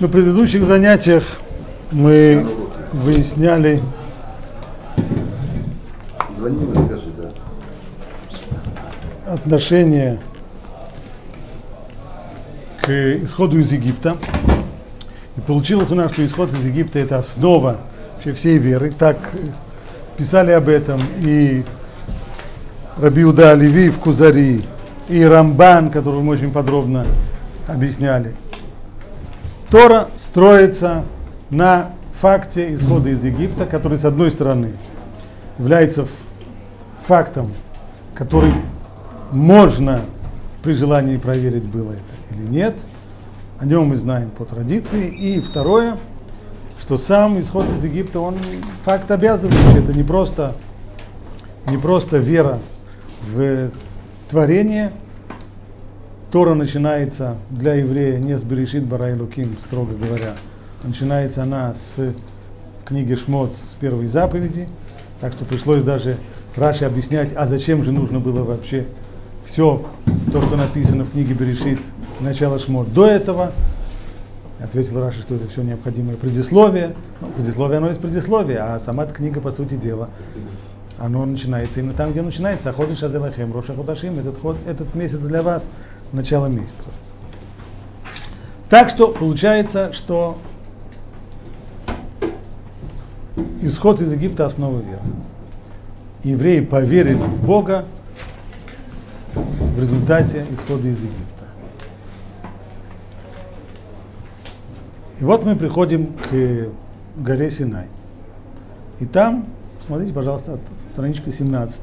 На предыдущих занятиях мы выясняли отношение к исходу из Египта. И получилось у нас, что исход из Египта это основа вообще всей веры. Так писали об этом и Рабиуда Леви в Кузари, и Рамбан, которого мы очень подробно объясняли. Тора строится на факте исхода из Египта, который, с одной стороны, является фактом, который можно при желании проверить, было это или нет. О нем мы знаем по традиции. И второе, что сам исход из Египта, он факт обязывающий. Это не просто, не просто вера в творение. Тора начинается для еврея не с Берешит Бара и Луким, строго говоря. Начинается она с книги Шмот, с первой заповеди. Так что пришлось даже Раши объяснять, а зачем же нужно было вообще все то, что написано в книге Берешит, начало Шмот. До этого ответил Раши, что это все необходимое предисловие. Ну, предисловие, оно есть предисловие, а сама эта книга, по сути дела, оно начинается именно там, где начинается. Ходин Шазелахем, Роша Ходашим, этот, ход, этот месяц для вас, начало месяца. Так что получается, что исход из Египта основа веры. Евреи поверили в Бога в результате исхода из Египта. И вот мы приходим к горе Синай. И там, смотрите, пожалуйста, страничка 17.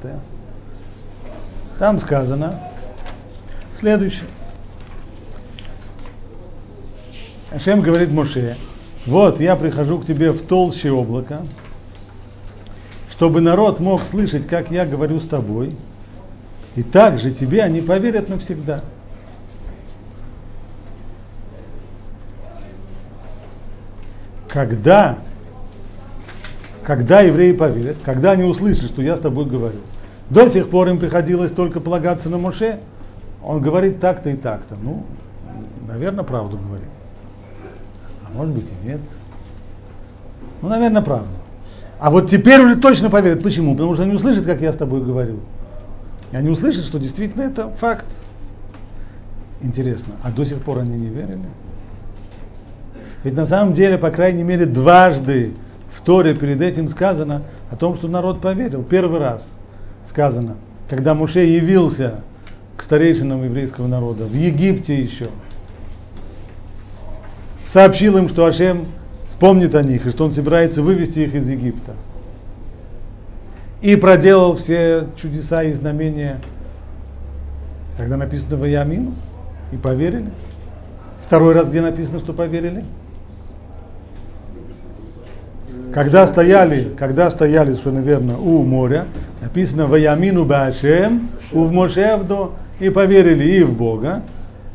Там сказано следующее. Ашем говорит Моше, вот я прихожу к тебе в толще облака, чтобы народ мог слышать, как я говорю с тобой, и также тебе они поверят навсегда. Когда, когда евреи поверят, когда они услышат, что я с тобой говорю. До сих пор им приходилось только полагаться на Моше. Он говорит так-то и так-то. Ну, наверное, правду говорит. А может быть и нет. Ну, наверное, правда. А вот теперь уже точно поверят. Почему? Потому что они услышат, как я с тобой говорю. И они услышат, что действительно это факт. Интересно, а до сих пор они не верили? Ведь на самом деле, по крайней мере, дважды в Торе перед этим сказано о том, что народ поверил. Первый раз сказано, когда Муше явился к старейшинам еврейского народа, в Египте еще, сообщил им, что Ашем помнит о них, и что он собирается вывести их из Египта. И проделал все чудеса и знамения, когда написано Ваямину, и поверили. Второй раз, где написано, что поверили? Когда стояли, когда стояли, совершенно верно, у моря, написано Ваямину Баашем, у в Мошевдо, и поверили и в Бога,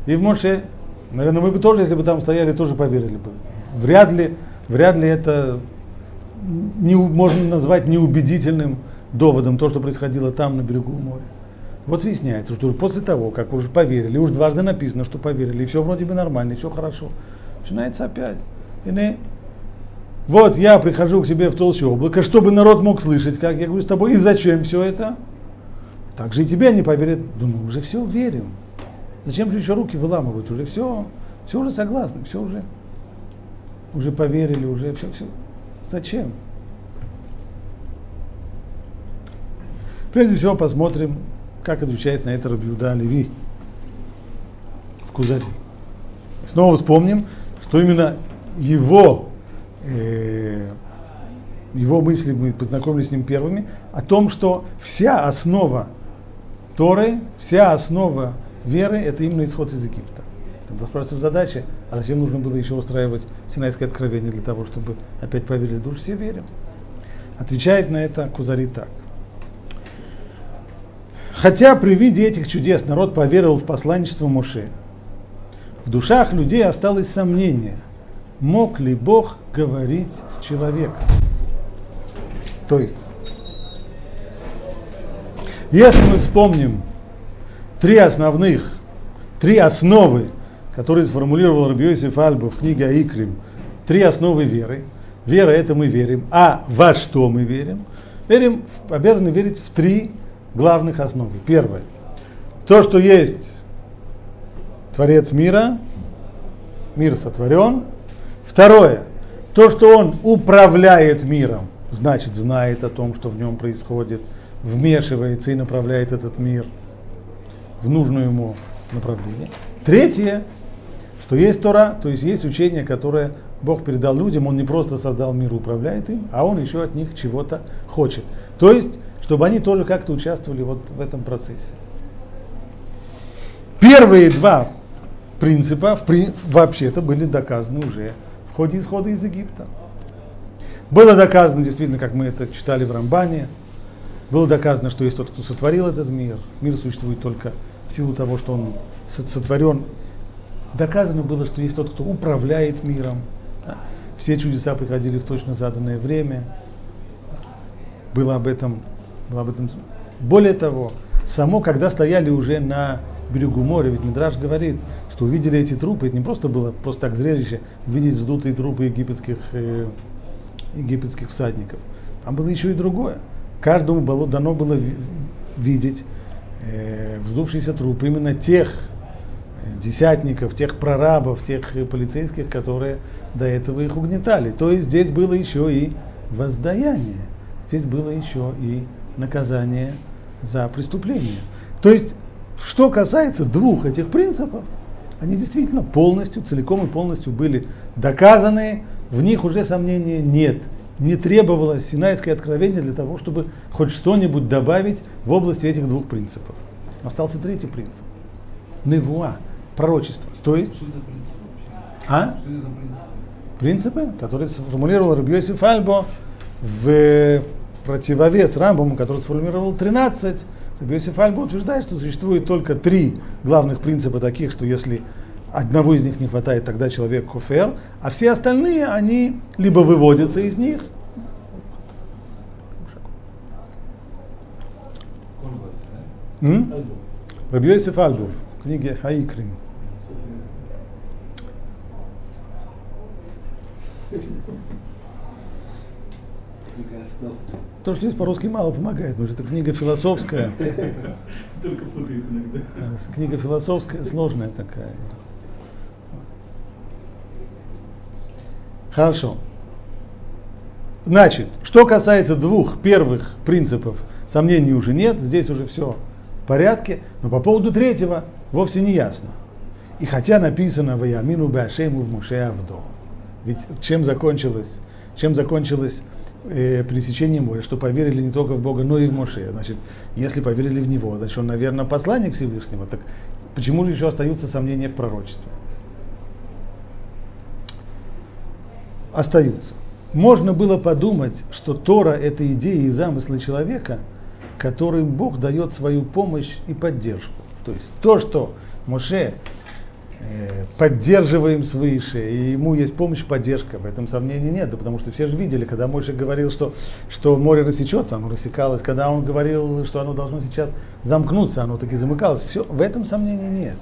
и в Моше. Наверное, мы бы тоже, если бы там стояли, тоже поверили бы. Вряд ли вряд ли это не, можно назвать неубедительным доводом то, что происходило там, на берегу моря. Вот выясняется, что после того, как уже поверили, уж дважды написано, что поверили, и все вроде бы нормально, и все хорошо, начинается опять. И не, вот я прихожу к тебе в толще облака, чтобы народ мог слышать, как я говорю с тобой, и зачем все это? Так же и тебе не поверят. Думаю, уже все верим. Зачем же еще руки выламывать? Уже все, все уже согласны, все уже уже поверили, уже все, все. Зачем? Прежде всего посмотрим, как отвечает на это Рабиуда Леви в Кузаре. Снова вспомним, что именно его, э, его мысли, мы познакомились с ним первыми, о том, что вся основа Торы, вся основа веры – это именно исход из Египта. Тогда спрашивается задача, а зачем нужно было еще устраивать Синайское откровение для того, чтобы опять поверили? Душ все верим. Отвечает на это Кузари так. Хотя при виде этих чудес народ поверил в посланничество Моше, в душах людей осталось сомнение, мог ли Бог говорить с человеком. То есть, если мы вспомним три основных, три основы который сформулировал Рабиосиф Альбу в книге Аикрим, три основы веры. Вера – это мы верим. А во что мы верим? Верим, обязаны верить в три главных основы. Первое. То, что есть Творец мира, мир сотворен. Второе. То, что он управляет миром, значит, знает о том, что в нем происходит, вмешивается и направляет этот мир в нужное ему направление. Третье, что есть Тора, то есть есть учение, которое Бог передал людям, Он не просто создал мир и управляет им, а Он еще от них чего-то хочет. То есть, чтобы они тоже как-то участвовали вот в этом процессе. Первые два принципа вообще-то были доказаны уже в ходе исхода из Египта. Было доказано, действительно, как мы это читали в Рамбане, было доказано, что есть тот, кто сотворил этот мир. Мир существует только в силу того, что он сотворен. Доказано было, что есть тот, кто управляет миром. Все чудеса приходили в точно заданное время. Было об этом, было об этом. Более того, само, когда стояли уже на берегу моря, ведь Мидраш говорит, что увидели эти трупы, это не просто было просто так зрелище, видеть вздутые трупы египетских, э, египетских всадников. Там было еще и другое. Каждому было, дано было видеть э, вздувшиеся трупы именно тех э, десятников, тех прорабов, тех э, полицейских, которые до этого их угнетали. То есть здесь было еще и воздаяние, здесь было еще и наказание за преступление. То есть, что касается двух этих принципов, они действительно полностью, целиком и полностью были доказаны, в них уже сомнения нет. Не требовалось Синайское откровение для того, чтобы хоть что-нибудь добавить в области этих двух принципов. Остался третий принцип. Невуа, пророчество. То есть... Что это принципы А? Что это за принципы? Принципы, которые сформулировал Рабиосиф Альбо в противовес Рамбаму, который сформулировал 13 Иосиф Альба утверждает, что существует только три главных принципа таких, что если одного из них не хватает, тогда человек хуфер, а все остальные, они либо выводятся из них, Рабиосиф Альбов в книге Хаикрим. То, что здесь по-русски мало помогает, потому что это книга философская. Только путает иногда. Книга философская, сложная такая. Хорошо. Значит, что касается двух первых принципов, сомнений уже нет, здесь уже все в порядке, но по поводу третьего вовсе не ясно. И хотя написано «Ваямину башему в Муше Авдо», ведь чем закончилось, чем закончилось э, пересечение моря, что поверили не только в Бога, но и в Моше. Значит, если поверили в Него, значит, он, наверное, посланник Всевышнего. Так почему же еще остаются сомнения в пророчестве? Остаются. Можно было подумать, что Тора – это идеи и замыслы человека, которым Бог дает свою помощь и поддержку. То есть то, что Моше Э, поддерживаем свыше, и ему есть помощь, поддержка, в этом сомнений нет, да, потому что все же видели, когда Мойша говорил, что, что море рассечется, оно рассекалось, когда он говорил, что оно должно сейчас замкнуться, оно таки замыкалось, все, в этом сомнений нет.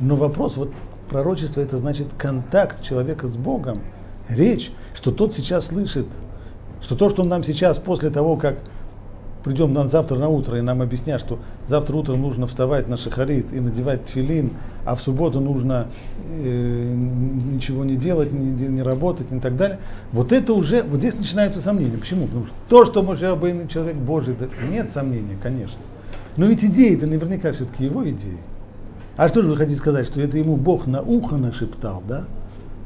Но вопрос, вот пророчество это значит контакт человека с Богом, речь, что тот сейчас слышит, что то, что он нам сейчас после того, как придем на завтра на утро и нам объяснят, что завтра утром нужно вставать на шахарит и надевать тфилин, а в субботу нужно э, ничего не делать, не, не работать и так далее. Вот это уже, вот здесь начинаются сомнения. Почему? Потому что то, что Моше Рабейн человек Божий, да, нет сомнения, конечно. Но ведь идеи это наверняка все-таки его идеи. А что же вы хотите сказать, что это ему Бог на ухо нашептал, да?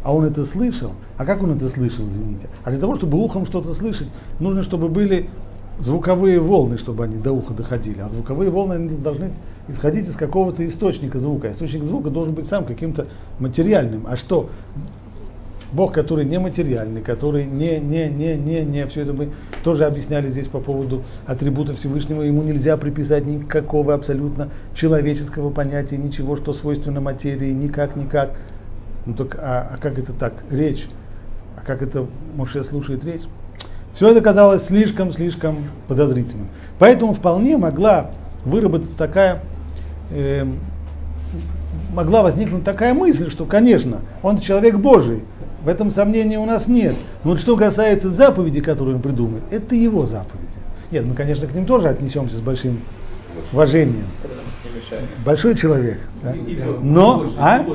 А он это слышал? А как он это слышал, извините? А для того, чтобы ухом что-то слышать, нужно, чтобы были звуковые волны, чтобы они до уха доходили. А звуковые волны они должны исходить из какого-то источника звука. Источник звука должен быть сам каким-то материальным. А что? Бог, который нематериальный, который не, не, не, не, не, все это мы тоже объясняли здесь по поводу атрибута Всевышнего, ему нельзя приписать никакого абсолютно человеческого понятия, ничего, что свойственно материи, никак, никак. Ну так, а, а как это так? Речь. А как это Моше слушает речь? Все это казалось слишком-слишком подозрительным. Поэтому вполне могла выработаться такая, э, могла возникнуть такая мысль, что, конечно, он человек Божий, в этом сомнения у нас нет. Но вот что касается заповеди, которые он придумает, это его заповеди. Нет, мы, конечно, к ним тоже отнесемся с большим уважением. Большой человек. Да? Но, а?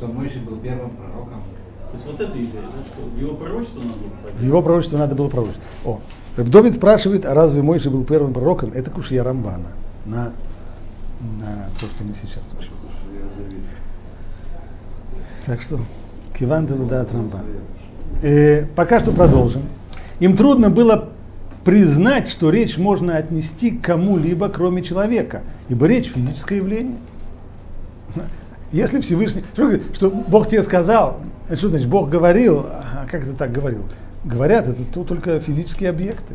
Что Мойши был первым пророком. То есть вот это идея, да, что его пророчество надо было его пророчество надо было пророчество. О, Рабдовид спрашивает, а разве Мойши был первым пророком? Это Кушья Рамбана на, на то, что мы сейчас учим. Так что, Киван да Рамбан. Э, пока что продолжим. Им трудно было признать, что речь можно отнести к кому-либо, кроме человека, ибо речь физическое явление. Если Всевышний, что, что Бог тебе сказал, это что значит, Бог говорил, а как это так говорил? Говорят, это то, только физические объекты.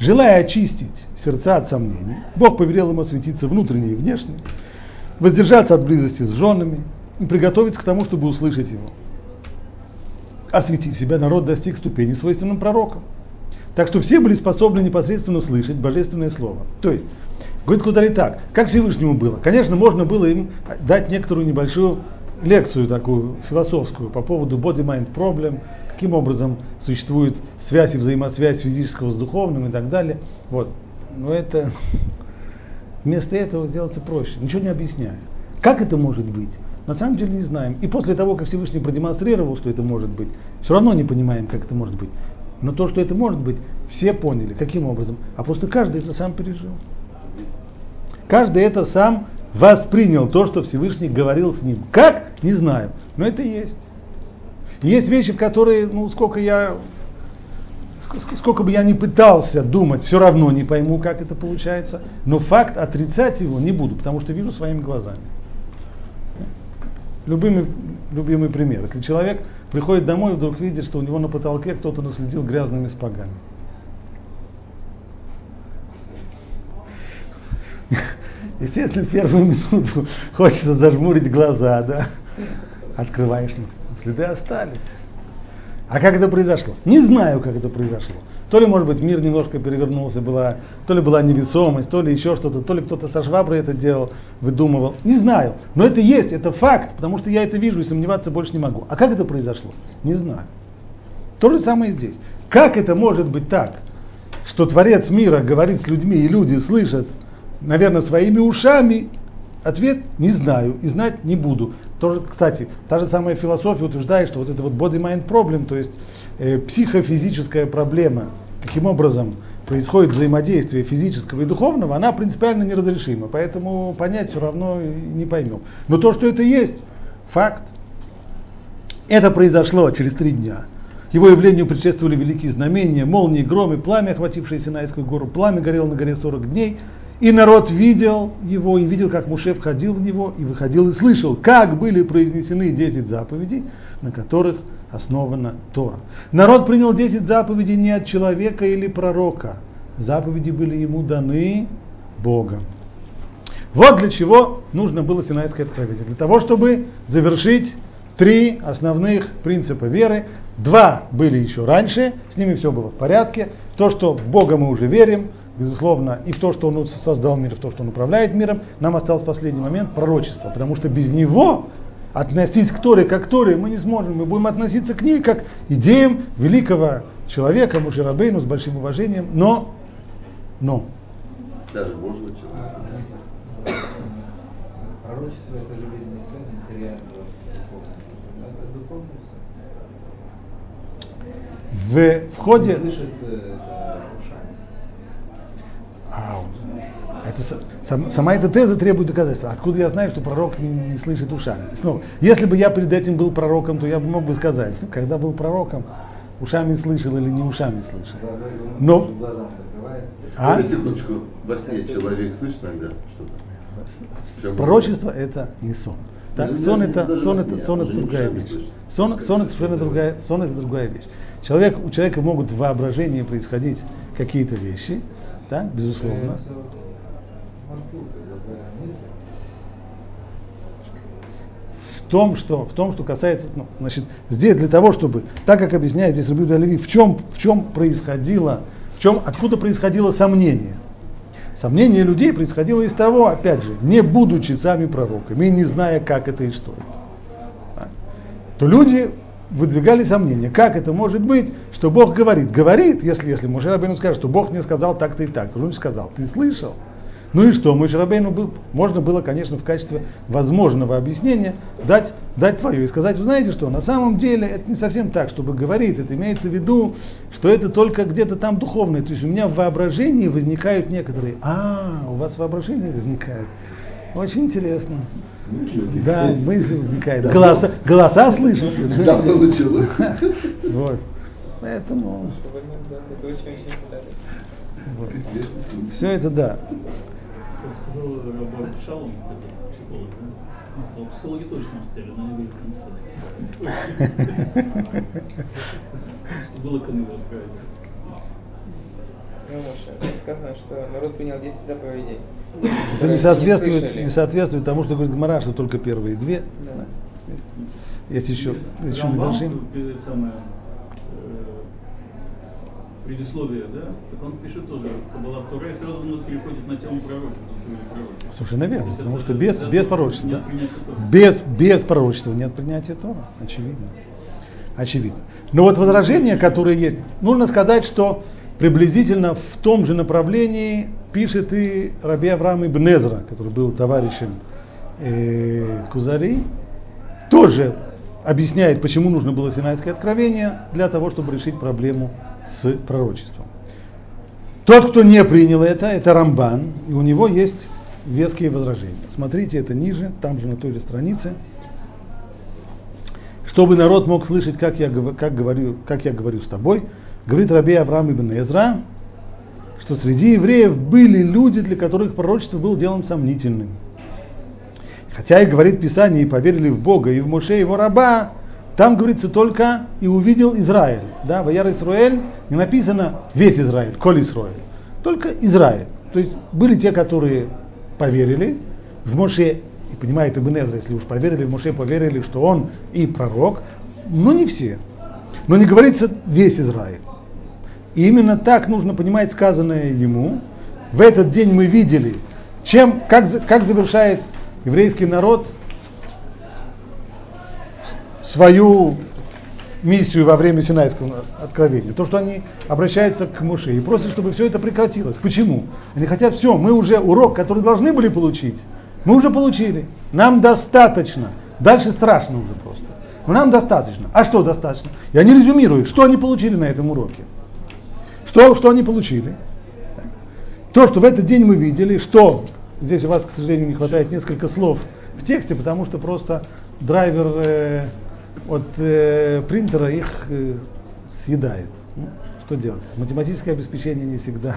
Желая очистить сердца от сомнений, Бог повелел им осветиться внутренне и внешне, воздержаться от близости с женами и приготовиться к тому, чтобы услышать его. Осветив себя, народ достиг ступени свойственным пророкам. Так что все были способны непосредственно слышать божественное слово. То есть, говорит Кудари так, как Всевышнему было? Конечно, можно было им дать некоторую небольшую лекцию такую философскую по поводу body-mind problem, каким образом существует связь и взаимосвязь физического с духовным и так далее. Вот. Но это вместо этого делается проще, ничего не объясняя. Как это может быть? На самом деле не знаем. И после того, как Всевышний продемонстрировал, что это может быть, все равно не понимаем, как это может быть. Но то, что это может быть, все поняли. Каким образом? А просто каждый это сам пережил. Каждый это сам воспринял то, что Всевышний говорил с ним. Как? Не знаю. Но это есть. Есть вещи, в которые, ну, сколько я, сколько бы я ни пытался думать, все равно не пойму, как это получается. Но факт отрицать его не буду, потому что вижу своими глазами. Любимый, любимый пример. Если человек приходит домой и вдруг видит, что у него на потолке кто-то наследил грязными спагами. Естественно, первую минуту хочется зажмурить глаза, да? Открываешь, ну, следы остались. А как это произошло? Не знаю, как это произошло. То ли, может быть, мир немножко перевернулся, была, то ли была невесомость, то ли еще что-то, то ли кто-то со шваброй это делал, выдумывал. Не знаю. Но это есть, это факт, потому что я это вижу и сомневаться больше не могу. А как это произошло? Не знаю. То же самое здесь. Как это может быть так, что Творец мира говорит с людьми, и люди слышат, наверное, своими ушами? Ответ – не знаю и знать не буду. Тоже, кстати, та же самая философия утверждает, что вот это вот body-mind problem, то есть э, психофизическая проблема, каким образом происходит взаимодействие физического и духовного, она принципиально неразрешима. Поэтому понять все равно не поймем. Но то, что это есть, факт. Это произошло через три дня. Его явлению предшествовали великие знамения, молнии, громы, пламя, охватившее Синайскую гору. Пламя горело на горе 40 дней. И народ видел его, и видел, как Муше входил в него, и выходил, и слышал, как были произнесены 10 заповедей, на которых основана Тора. Народ принял 10 заповедей не от человека или пророка. Заповеди были ему даны Богом. Вот для чего нужно было Синайское откровение. Для того, чтобы завершить три основных принципа веры. Два были еще раньше, с ними все было в порядке. То, что в Бога мы уже верим, безусловно, и в то, что Он создал мир, и в то, что Он управляет миром, нам остался последний момент пророчество, потому что без него относиться к Торе как к Торе мы не сможем. Мы будем относиться к ней как идеям великого человека, Мушерабейну, с большим уважением, но, но. Даже можно человек. Пророчество это же не связано материального с духовным. Это духовное все. В, в ходе... Слышит э, это ушами. А, это, сам, сама эта теза требует доказательства. Откуда я знаю, что пророк не, не слышит ушами? Снова, если бы я перед этим был пророком, то я бы мог бы сказать, когда был пророком, ушами слышал или не ушами слышал. Но-. А? Секундочку, во сне человек слышит иногда что-то? Пророчество это не сон. Так, сон это, сон это, сон это другая вещь. Сон, сон это совершенно совершенно другая, сон это другая вещь. Человек, у человека могут в воображении происходить какие-то вещи, да, безусловно. Это всё в том, что, в том, что касается, ну, значит, здесь для того, чтобы, так как объясняет здесь Рабиуда Леви, в чем, в чем происходило, в чем, откуда происходило сомнение. Сомнение людей происходило из того, опять же, не будучи сами пророками и не зная, как это и что это, то люди выдвигали сомнения, как это может быть, что Бог говорит. Говорит, если, если Муше Рабейну скажет, что Бог мне сказал так-то и так, то он сказал, ты слышал? Ну и что, Муше Рабейну был, можно было, конечно, в качестве возможного объяснения дать, дать твое и сказать, вы знаете что, на самом деле это не совсем так, чтобы говорить, это имеется в виду, что это только где-то там духовное, то есть у меня в воображении возникают некоторые, а, у вас воображение возникает, очень интересно. Мысли Да, мысли возникают. Голоса, голоса слышите. да? Да, получил. Вот. Поэтому вот. Все это да. Как сказал Рабар Шалом, этот психолог, да? Он сказал, психологи точно устели, но они были в конце. Было кому отправиться. Ну, сказано, что народ принял 10 заповедей. Это не соответствует, слышали. не соответствует тому, что говорит Гмара, что только первые две. Да. Есть еще, еще э, самое, предисловие, да, так он пишет тоже, Каббала Тура, и сразу он переходит на тему пророка. Совершенно верно, есть потому это- что без, без пророчества, нет да? Без, без пророчества нет принятия Тора, очевидно. Очевидно. Но вот возражения, которые есть, нужно сказать, что приблизительно в том же направлении пишет и Раби Авраам Ибн Эзра, который был товарищем э, Кузари, тоже объясняет, почему нужно было Синайское откровение для того, чтобы решить проблему с пророчеством. Тот, кто не принял это, это Рамбан, и у него есть веские возражения. Смотрите, это ниже, там же на той же странице. Чтобы народ мог слышать, как я, как говорю, как я говорю с тобой, говорит Раби Авраам ибн Эзра, что среди евреев были люди, для которых пророчество было делом сомнительным. Хотя и говорит Писание, и поверили в Бога, и в Моше, его раба, там говорится только и увидел Израиль. Да, Ваяр Исраэль не написано весь Израиль, Коль Исраэль. Только Израиль. То есть были те, которые поверили в Моше, и понимает Ибн Эзра, если уж поверили в Моше, поверили, что он и пророк, но не все. Но не говорится весь Израиль. И именно так нужно понимать сказанное ему. В этот день мы видели, чем, как, как завершает еврейский народ свою миссию во время Синайского откровения. То, что они обращаются к Муше и просят, чтобы все это прекратилось. Почему? Они хотят все, мы уже урок, который должны были получить, мы уже получили. Нам достаточно. Дальше страшно уже просто. Но нам достаточно. А что достаточно? И они резюмируют, что они получили на этом уроке. Что, что они получили? То, что в этот день мы видели, что здесь у вас, к сожалению, не хватает несколько слов в тексте, потому что просто драйвер э, от э, принтера их э, съедает. Ну, что делать? Математическое обеспечение не всегда.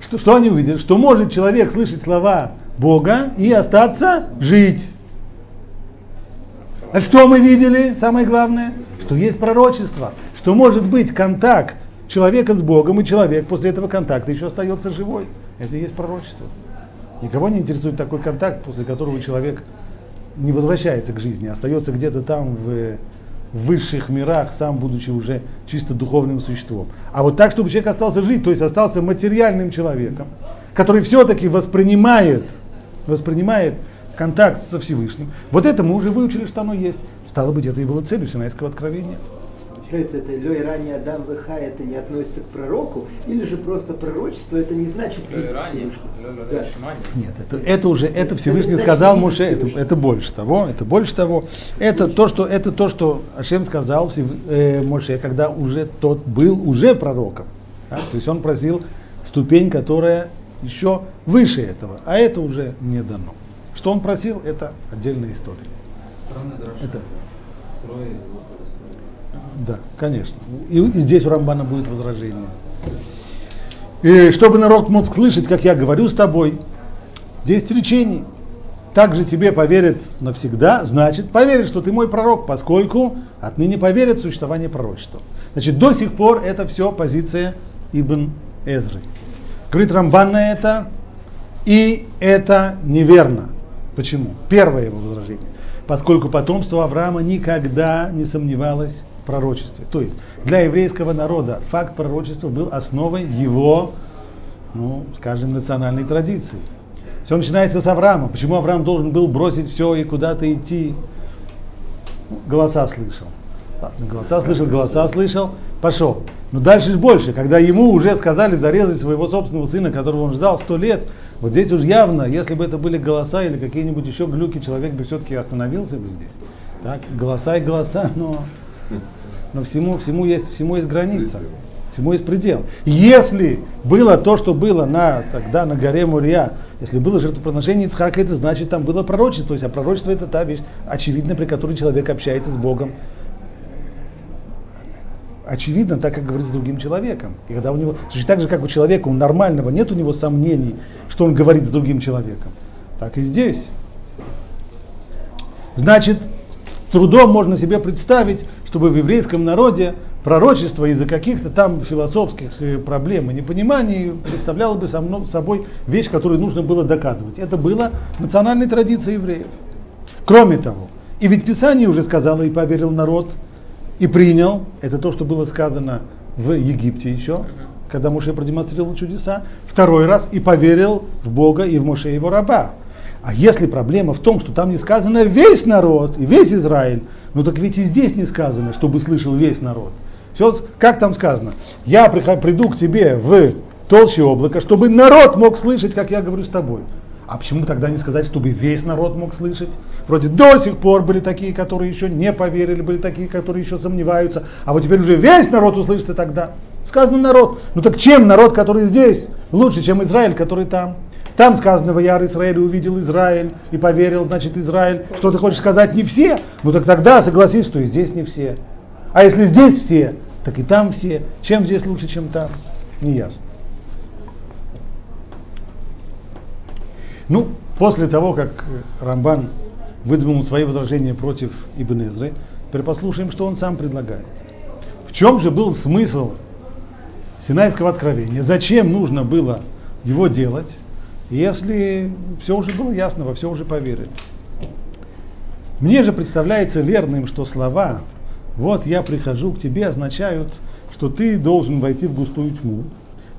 Что, что они увидели? Что может человек слышать слова Бога и остаться жить. А что мы видели? Самое главное, что есть пророчество, что может быть контакт человека с Богом, и человек после этого контакта еще остается живой. Это и есть пророчество. Никого не интересует такой контакт, после которого человек не возвращается к жизни, остается где-то там в высших мирах, сам будучи уже чисто духовным существом. А вот так, чтобы человек остался жить, то есть остался материальным человеком, который все-таки воспринимает, воспринимает контакт со Всевышним. Вот это мы уже выучили, что оно есть. Стало быть, это и было целью Синайского откровения. Получается, это Лёй ранее Адам ВХ это не относится к пророку, или же просто пророчество это не значит видеть Всевышнего. Да. Нет, это, это уже, это Это Всевышний значит, сказал Муше, это, это больше того, это больше того. Это то, что, это то, что Ашем сказал э, Моше, когда уже тот был уже пророком. Да? То есть он просил ступень, которая еще выше этого, а это уже не дано. Что он просил, это отдельная история. Это- сроя. Да, конечно. И, и здесь у Рамбана будет возражение. И чтобы народ мог слышать, как я говорю с тобой, 10 речений. Также тебе поверят навсегда, значит, поверят, что ты мой пророк, поскольку отныне поверят в существование пророчества. Значит, до сих пор это все позиция Ибн Эзры. Говорит Рамбан на это, и это неверно. Почему? Первое его возражение. Поскольку потомство Авраама никогда не сомневалось пророчестве. То есть для еврейского народа факт пророчества был основой его ну, скажем, национальной традиции. Все начинается с Авраама. Почему Авраам должен был бросить все и куда-то идти? Голоса слышал. Голоса слышал, голоса слышал, пошел. Но дальше же больше, когда ему уже сказали зарезать своего собственного сына, которого он ждал сто лет, вот здесь уж явно, если бы это были голоса или какие-нибудь еще глюки, человек бы все-таки остановился бы здесь. Так, голоса и голоса, но, но всему, всему, есть, всему есть граница, всему есть предел. Если было то, что было на, тогда на горе Мурия, если было жертвоприношение Ицхака, это значит, там было пророчество. То есть, а пророчество это та вещь, очевидно, при которой человек общается с Богом. Очевидно, так как говорит с другим человеком. И когда у него, так же, как у человека, у нормального, нет у него сомнений, что он говорит с другим человеком. Так и здесь. Значит, с трудом можно себе представить, чтобы в еврейском народе пророчество из-за каких-то там философских э, проблем и непониманий представляло бы собой вещь, которую нужно было доказывать. Это было национальной традицией евреев. Кроме того, и ведь Писание уже сказало, и поверил народ, и принял, это то, что было сказано в Египте еще, когда Моше продемонстрировал чудеса, второй раз и поверил в Бога и в Моше его раба. А если проблема в том, что там не сказано весь народ и весь Израиль, ну так ведь и здесь не сказано, чтобы слышал весь народ. Все, как там сказано? Я приду к тебе в толще облака, чтобы народ мог слышать, как я говорю с тобой. А почему тогда не сказать, чтобы весь народ мог слышать? Вроде до сих пор были такие, которые еще не поверили, были такие, которые еще сомневаются, а вот теперь уже весь народ услышит и тогда. Сказано народ. Ну так чем народ, который здесь, лучше, чем Израиль, который там? Там сказано, в Яр Израиль увидел Израиль и поверил, значит, Израиль. Что ты хочешь сказать, не все? Ну так тогда согласись, что и здесь не все. А если здесь все, так и там все. Чем здесь лучше, чем там? Не ясно. Ну, после того, как Рамбан выдвинул свои возражения против Ибн Эзры, теперь послушаем, что он сам предлагает. В чем же был смысл Синайского откровения? Зачем нужно было его делать, если все уже было ясно, во все уже поверили? Мне же представляется верным, что слова вот я прихожу к тебе, означают, что ты должен войти в густую тьму,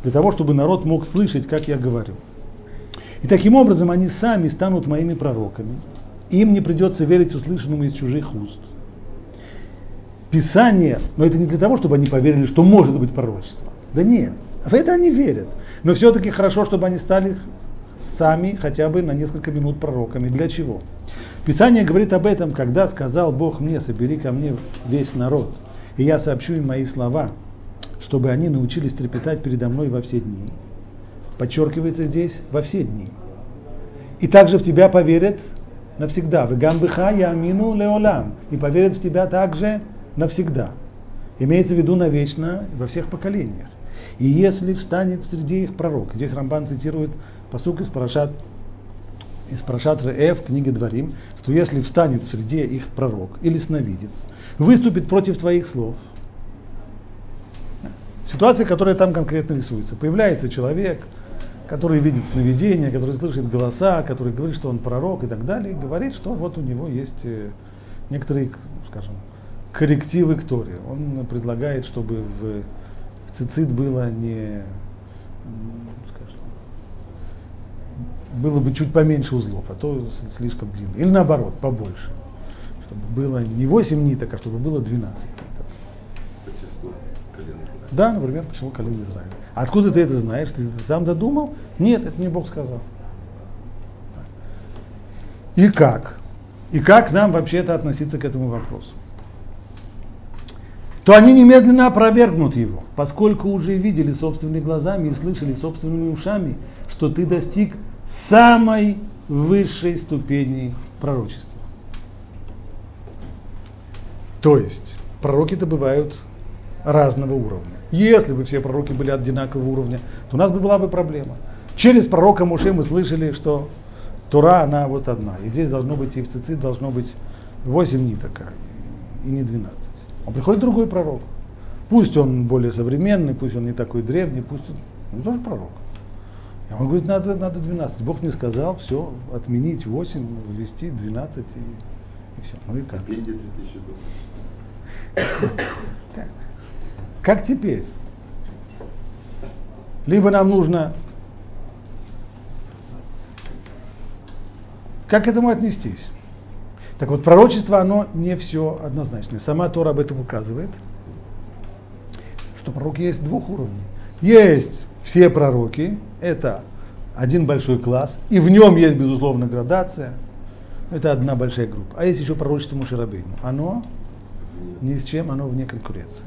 для того, чтобы народ мог слышать, как я говорю. И таким образом они сами станут моими пророками. Им не придется верить услышанному из чужих уст. Писание, но это не для того, чтобы они поверили, что может быть пророчество. Да нет, в это они верят. Но все-таки хорошо, чтобы они стали сами хотя бы на несколько минут пророками. Для чего? Писание говорит об этом, когда сказал Бог мне, собери ко мне весь народ, и я сообщу им мои слова, чтобы они научились трепетать передо мной во все дни. Подчеркивается здесь во все дни. И также в тебя поверят навсегда. В гамбыха я амину леолам. И поверят в тебя также навсегда. Имеется в виду навечно во всех поколениях. И если встанет среди их пророк, здесь Рамбан цитирует посук из Парашат из Парашат Реэв, книги Дворим, что если встанет среди их пророк или сновидец, выступит против твоих слов, ситуация, которая там конкретно рисуется. Появляется человек, который видит сновидения, который слышит голоса, который говорит, что он пророк и так далее, и говорит, что вот у него есть э, некоторые, скажем, коррективы к Торе. Он предлагает, чтобы в, в цицит было не было бы чуть поменьше узлов, а то слишком длинно. Или наоборот, побольше. Чтобы было не 8 ниток, а чтобы было 12 По числу колен Израиля. Да, например, по числу колен Израиля. Откуда ты это знаешь? Ты сам додумал? Нет, это не Бог сказал. И как? И как нам вообще-то относиться к этому вопросу? то они немедленно опровергнут его, поскольку уже видели собственными глазами и слышали собственными ушами, что ты достиг самой высшей ступени пророчества. То есть пророки-то бывают разного уровня. Если бы все пророки были одинакового уровня, то у нас бы была бы проблема. Через пророка Муше мы слышали, что Тура, она вот одна. И здесь должно быть, и в цицит должно быть 8 ниток, и не 12. Он приходит другой пророк. Пусть он более современный, пусть он не такой древний, пусть он, он тоже пророк. Я он говорит, надо, надо 12. Бог мне сказал, все, отменить 8, ввести 12 и, и все. Ну и как? долларов. Как теперь? Либо нам нужно... Как к этому отнестись? Так вот, пророчество, оно не все однозначное. Сама Тора об этом указывает, что пророки есть двух уровней. Есть все пророки, это один большой класс, и в нем есть, безусловно, градация. Это одна большая группа. А есть еще пророчество Мушарабейну. Оно ни с чем, оно вне конкуренции.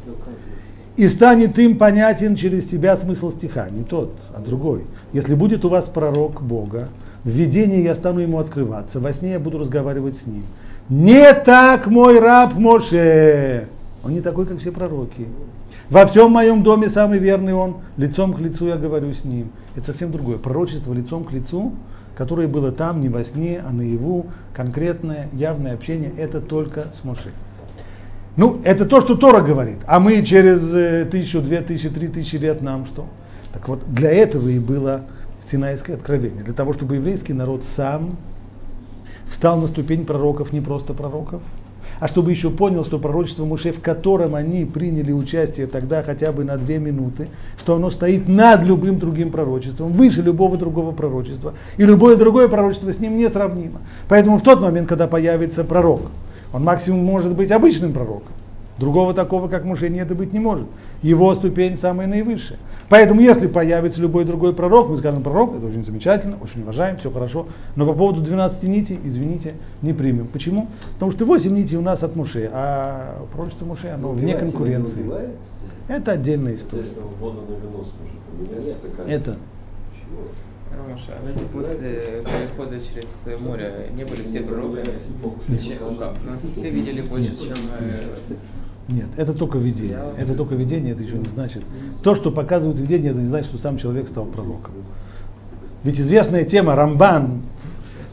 И станет им понятен через тебя смысл стиха, не тот, а другой. Если будет у вас пророк Бога, в видении я стану ему открываться, во сне я буду разговаривать с ним. Не так мой раб Моше. Он не такой, как все пророки. Во всем моем доме самый верный он, лицом к лицу я говорю с ним. Это совсем другое. Пророчество лицом к лицу, которое было там, не во сне, а наяву, конкретное, явное общение, это только с Моше. Ну, это то, что Тора говорит. А мы через э, тысячу, две тысячи, три тысячи лет нам что? Так вот, для этого и было Синайское откровение. Для того, чтобы еврейский народ сам встал на ступень пророков, не просто пророков, а чтобы еще понял, что пророчество Муше, в котором они приняли участие тогда хотя бы на две минуты, что оно стоит над любым другим пророчеством, выше любого другого пророчества, и любое другое пророчество с ним не сравнимо. Поэтому в тот момент, когда появится пророк, он максимум может быть обычным пророком, Другого такого, как Муше, нет и быть не может. Его ступень самая наивысшая. Поэтому, если появится любой другой пророк, мы скажем, пророк, это очень замечательно, очень уважаем, все хорошо. Но по поводу 12 нитей, извините, не примем. Почему? Потому что 8 нитей у нас от Муше, а пророчество Муше, оно вне конкуренции. Это отдельная история. Это. Ромаша, а если после перехода через море не были все пророками, нас все видели больше, чем э, нет, это только видение. Это только видение, это еще не значит. То, что показывает видение, это не значит, что сам человек стал пророком. Ведь известная тема Рамбан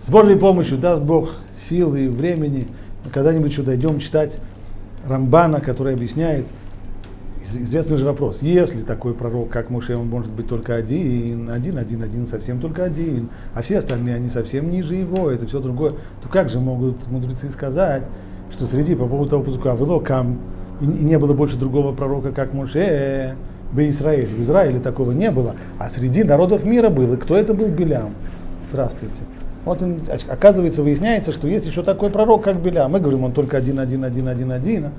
с Божьей помощью даст Бог силы и времени. Когда-нибудь еще дойдем читать Рамбана, который объясняет известный же вопрос. Если такой пророк, как Муше, он может быть только один, один, один, один, совсем только один, а все остальные, они совсем ниже его, это все другое, то как же могут мудрецы сказать, что среди по поводу того пузыка Авелокам и, и не было больше другого пророка, как Моше, бы Израиль. В Израиле такого не было, а среди народов мира был. И кто это был Белям? Здравствуйте. Вот он, оказывается, выясняется, что есть еще такой пророк, как Белям. Мы говорим, он только один, один, один, один, один.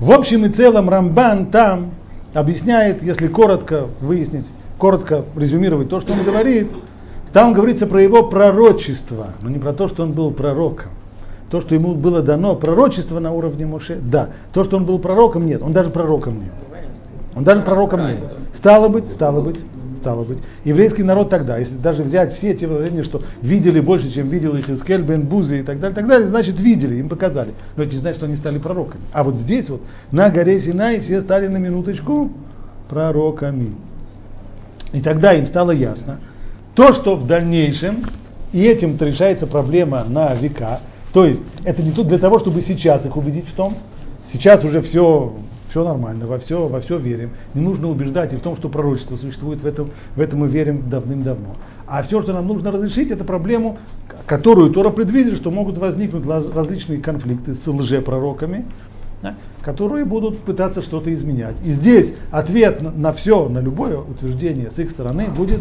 В общем и целом Рамбан там объясняет, если коротко выяснить, коротко резюмировать то, что он говорит, там говорится про его пророчество, но не про то, что он был пророком то, что ему было дано пророчество на уровне Моше, да. То, что он был пророком, нет. Он даже пророком не был. Он даже пророком не был. Стало быть, стало быть, стало быть. Еврейский народ тогда, если даже взять все те выражения, что видели больше, чем видел их Искель, Бен Бузи и так далее, так далее, значит видели, им показали. Но это не значит, что они стали пророками. А вот здесь вот, на горе Синай, все стали на минуточку пророками. И тогда им стало ясно, то, что в дальнейшем, и этим решается проблема на века, то есть это не тут для того, чтобы сейчас их убедить в том, сейчас уже все, все нормально, во все, во все верим. Не нужно убеждать и в том, что пророчество существует, в этом, в этом мы верим давным-давно. А все, что нам нужно разрешить, это проблему, которую Тора предвидит, что могут возникнуть различные конфликты с лжепророками, да, которые будут пытаться что-то изменять. И здесь ответ на, на все, на любое утверждение с их стороны будет,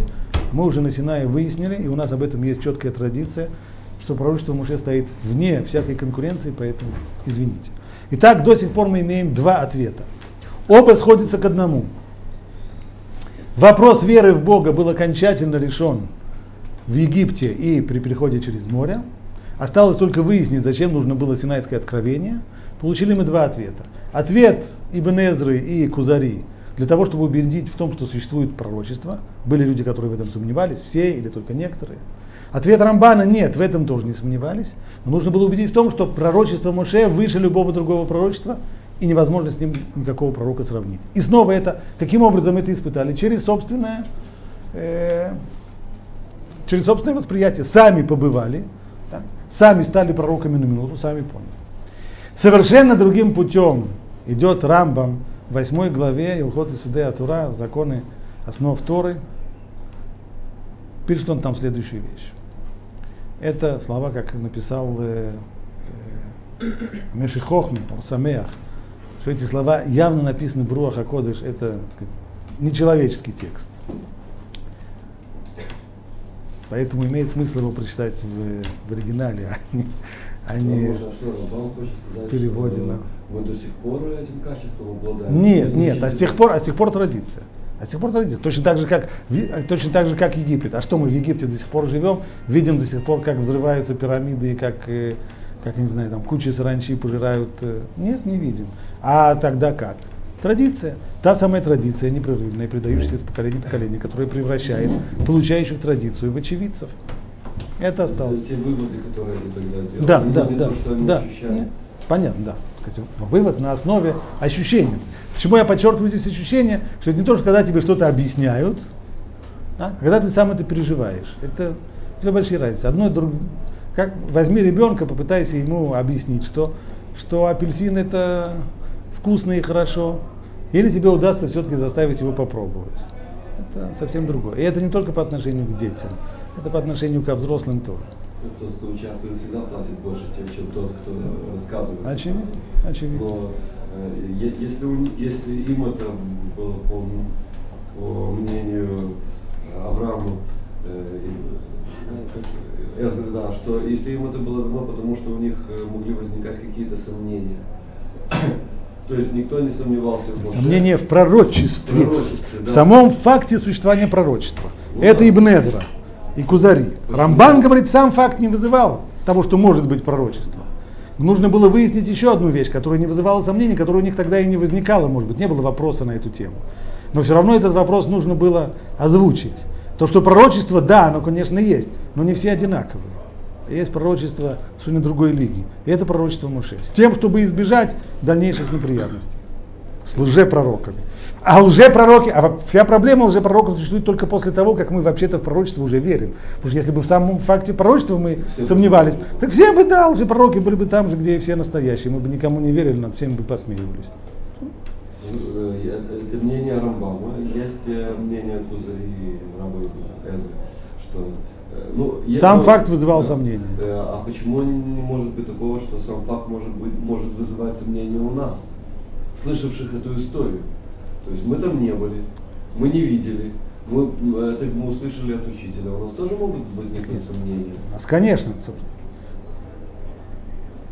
мы уже на Синае выяснили, и у нас об этом есть четкая традиция, что пророчество Муше стоит вне всякой конкуренции, поэтому извините. Итак, до сих пор мы имеем два ответа. Оба сходятся к одному. Вопрос веры в Бога был окончательно решен в Египте и при переходе через море. Осталось только выяснить, зачем нужно было Синайское откровение. Получили мы два ответа. Ответ Ибн Эзры и Кузари для того, чтобы убедить в том, что существует пророчество. Были люди, которые в этом сомневались, все или только некоторые. Ответ Рамбана нет, в этом тоже не сомневались. Но нужно было убедить в том, что пророчество Моше выше любого другого пророчества, и невозможно с ним никакого пророка сравнить. И снова это, каким образом это испытали? Через собственное, э, через собственное восприятие. Сами побывали, да? сами стали пророками на минуту, сами поняли. Совершенно другим путем идет Рамбам в 8 главе Илхот и Суде Атура, законы основ Торы. Пишет он там следующую вещь. Это слова, как написал э, э, Меши Хохми, Самеах, что эти слова явно написаны Бруах Акодыш, это сказать, нечеловеческий текст. Поэтому имеет смысл его прочитать в, в оригинале, а не, а не переводе, мы до сих пор этим качеством обладаем? Нет, нет, а с тех пор, а с тех пор традиция. А с тех пор традиция. Точно так же, как, точно так же, как Египет. А что мы в Египте до сих пор живем, видим до сих пор, как взрываются пирамиды и как, э, как не знаю, там кучи саранчи пожирают. э, Нет, не видим. А тогда как? Традиция. Та самая традиция непрерывная, передающаяся из поколения в поколение, которая превращает получающих традицию в очевидцев. Это осталось. Те выводы, которые они тогда сделали, Да, да, да, то, что они да. ощущали. Понятно, да. Вывод на основе ощущения. Почему я подчеркиваю здесь ощущение, что это не то, что когда тебе что-то объясняют, а когда ты сам это переживаешь. Это две большие разницы. Одно и другое. Как возьми ребенка, попытайся ему объяснить, что, что апельсин это вкусно и хорошо, или тебе удастся все-таки заставить его попробовать. Это совсем другое. И это не только по отношению к детям, это по отношению ко взрослым тоже. Тот, кто участвует, всегда платит больше, чем, тот, кто рассказывает. Очевидно, очевидно. Но э, если, если им это было по, по мнению Авраама, э, и, э, да, что если им это было дано, потому что у них э, могли возникать какие-то сомнения. То есть никто не сомневался в Моше. Сомнение в пророчестве, Пророчестве, в да. самом факте существования пророчества. Ну Это да. Ибн Эзра и Кузари. Рамбан говорит, сам факт не вызывал того, что может быть пророчество. Нужно было выяснить еще одну вещь, которая не вызывала сомнений, которая у них тогда и не возникала, может быть, не было вопроса на эту тему. Но все равно этот вопрос нужно было озвучить. То, что пророчество, да, оно, конечно, есть, но не все одинаковые. Есть пророчество совершенно другой лиги. И это пророчество Муше. С тем, чтобы избежать дальнейших неприятностей. С лжепророками. А лжепророки, а во- вся проблема лжепророка существует только после того, как мы вообще-то в пророчество уже верим. Потому что если бы в самом факте пророчества мы Все сомневались, верили. так все бы, да, лжепророки были бы там же, где и все настоящие. Мы бы никому не верили, над всеми бы посмеивались. Э, я- Это мнение Рамбама, есть э, мнение Кузари и Раба Эзры, что э, ну, я- Сам ну, факт вызывал сомнения. э, А почему не может быть такого, что сам факт может быть может вызывать сомнения у нас, слышавших эту историю? То есть мы там не были, мы не видели, мы это мы услышали от учителя. У нас тоже могут возникнуть сомнения. У нас, конечно,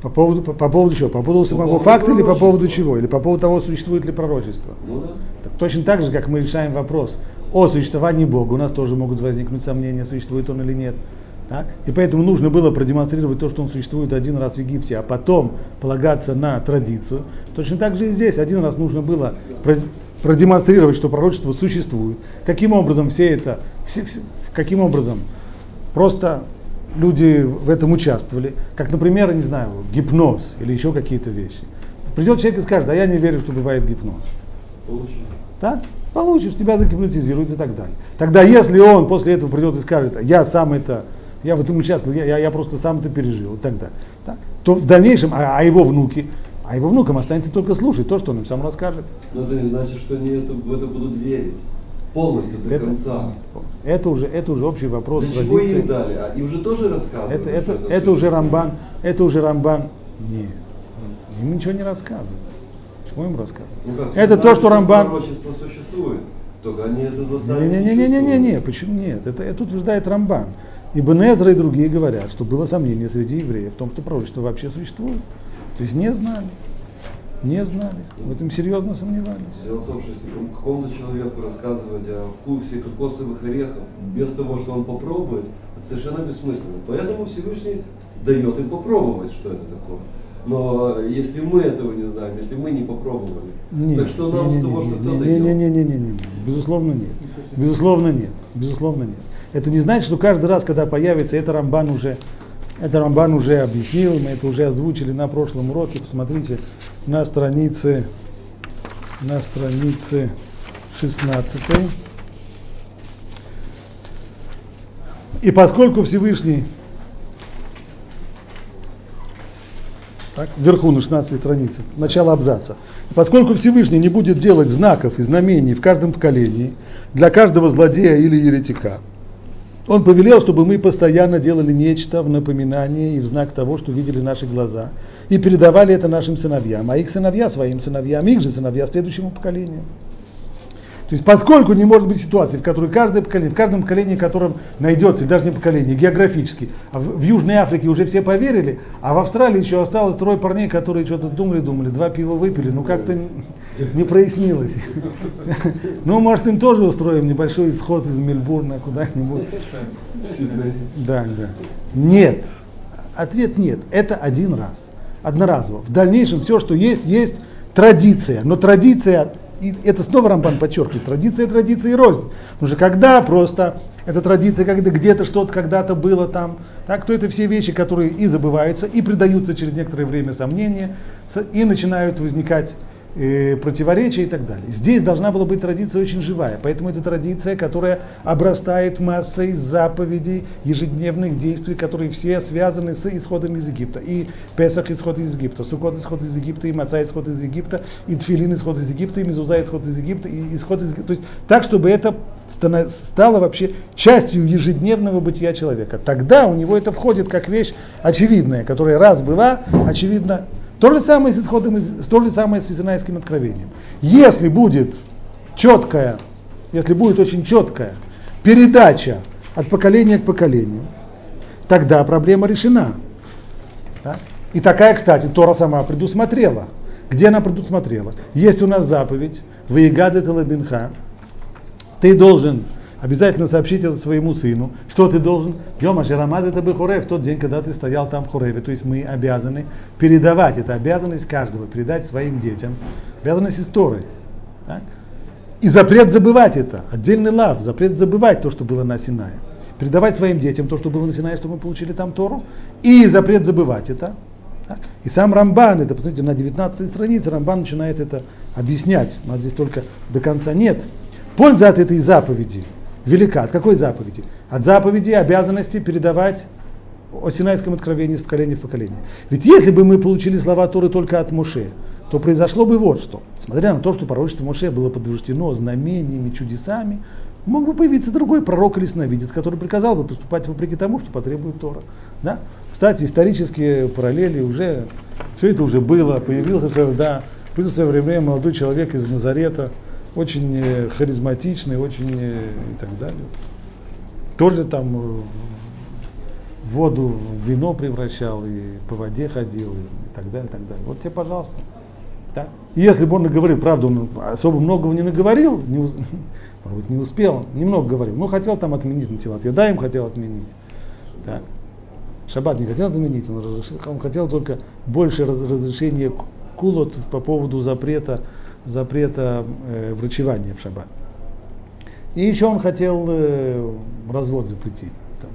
по поводу, по, по поводу чего? По поводу самого поводу факта или по поводу чего? Или по поводу того, существует ли пророчество? Ну да. Так точно так же, как мы решаем вопрос о существовании Бога, у нас тоже могут возникнуть сомнения, существует он или нет. Так? И поэтому нужно было продемонстрировать то, что он существует один раз в Египте, а потом полагаться на традицию. Точно так же и здесь. Один раз нужно было продемонстрировать, что пророчество существует. Каким образом все это, все- все- каким образом просто люди в этом участвовали. Как, например, не знаю, гипноз или еще какие-то вещи. Придет человек и скажет, а я не верю, что бывает гипноз. Получили. Так? Получишь, тебя загипнотизируют и так далее. Тогда, если он после этого придет и скажет, я сам это, я в этом участвовал, я, я, я просто сам это пережил и так далее, так? то в дальнейшем, а, а его внуки, а его внукам останется только слушать то, что он им сам расскажет. Но это не значит, что они это, в это будут верить полностью до Это, конца. это, уже, это уже общий вопрос Для чего традиции. им дали? А им же тоже рассказывали. Это, это, что это уже. Рамбан, это уже Рамбан. Нет, им ничего не рассказывают. Чего им рассказывать? Ну как, это то, что Рамбан. Пророчество существует. Только они этого сами Не-не-не-не-не-не, чувствуют. почему нет? Это, это утверждает Рамбан. Ибн Эзра и другие говорят, что было сомнение среди евреев в том, что пророчество вообще существует. То есть не знали. Не знали. В этом серьезно сомневались. Дело в том, что если кому- какому-то человеку рассказывать о вкусе кокосовых орехов без того, что он попробует, это совершенно бессмысленно. Поэтому Всевышний дает им попробовать, что это такое. Но если мы этого не знаем, если мы не попробовали, Нет, так что нам не, с того, не, что кто-то не, не, не, не, не, не. Безусловно нет. Безусловно нет. Безусловно нет. Это не значит, что каждый раз, когда появится, это Рамбан уже, это Рамбан уже объяснил, мы это уже озвучили на прошлом уроке. Посмотрите на странице, на странице 16. И поскольку Всевышний так, вверху на 16 странице, начало абзаца. Поскольку Всевышний не будет делать знаков и знамений в каждом поколении для каждого злодея или еретика, он повелел, чтобы мы постоянно делали нечто в напоминание и в знак того, что видели наши глаза, и передавали это нашим сыновьям, а их сыновья своим сыновьям, их же сыновья следующему поколению. То есть поскольку не может быть ситуации, в которой каждое поколение, в каждом поколении, в котором найдется, и даже не поколение, географически, а в, в Южной Африке уже все поверили, а в Австралии еще осталось трое парней, которые что-то думали-думали, два пива выпили, ну как-то не, не прояснилось. Ну, может, им тоже устроим небольшой исход из Мельбурна куда-нибудь. Да, да. Нет. Ответ нет. Это один раз. Одноразово. В дальнейшем все, что есть, есть традиция. Но традиция и это снова Рамбан подчеркивает, традиция, традиция и рознь. Потому что когда просто эта традиция, когда где-то что-то когда-то было там, так, то это все вещи, которые и забываются, и придаются через некоторое время сомнения, и начинают возникать э, противоречия и так далее. Здесь должна была быть традиция очень живая, поэтому это традиция, которая обрастает массой заповедей, ежедневных действий, которые все связаны с исходом из Египта. И Песах исход из Египта, Сукот исход из Египта, и Маца исход из Египта, и Тфилин исход из Египта, и Мезуза исход из Египта, и исход из Египта. То есть так, чтобы это стало вообще частью ежедневного бытия человека. Тогда у него это входит как вещь очевидная, которая раз была, очевидно, то же самое с исходом, то же самое с Синайским откровением. Если будет четкая, если будет очень четкая передача от поколения к поколению, тогда проблема решена. Да? И такая, кстати, Тора сама предусмотрела. Где она предусмотрела? Есть у нас заповедь, Ваегады Талабинха, ты должен обязательно сообщить это своему сыну. Что ты должен? Йома Шерамад это бы в тот день, когда ты стоял там в Хореве. То есть мы обязаны передавать, это обязанность каждого, передать своим детям. Обязанность истории. Так? И запрет забывать это. Отдельный лав, запрет забывать то, что было на Синае. Передавать своим детям то, что было на Синае, что мы получили там Тору. И запрет забывать это. Так? И сам Рамбан, это, посмотрите, на 19 странице Рамбан начинает это объяснять. У нас здесь только до конца нет. Польза от этой заповеди – велика. От какой заповеди? От заповеди обязанности передавать о Синайском откровении с поколения в поколение. Ведь если бы мы получили слова Торы только от Моше, то произошло бы вот что. Смотря на то, что пророчество Моше было подтверждено знамениями, чудесами, мог бы появиться другой пророк или сновидец, который приказал бы поступать вопреки тому, что потребует Тора. Да? Кстати, исторические параллели уже, все это уже было, появился, да, появился в свое время молодой человек из Назарета, очень э, харизматичный, очень э, и так далее. Тоже там э, воду в вино превращал, и по воде ходил, и так далее, и так далее. Вот тебе, пожалуйста. Да? И если бы он наговорил, правда, он особо многого не наговорил, не, может быть, не успел, немного говорил, но хотел там отменить мотиват. Я да им хотел отменить. Так. Шаббат не хотел отменить, он, разрешил, он хотел только больше разрешения кулот по поводу запрета запрета э, врачевания в шаббат. И еще он хотел э, развод запретить. Там,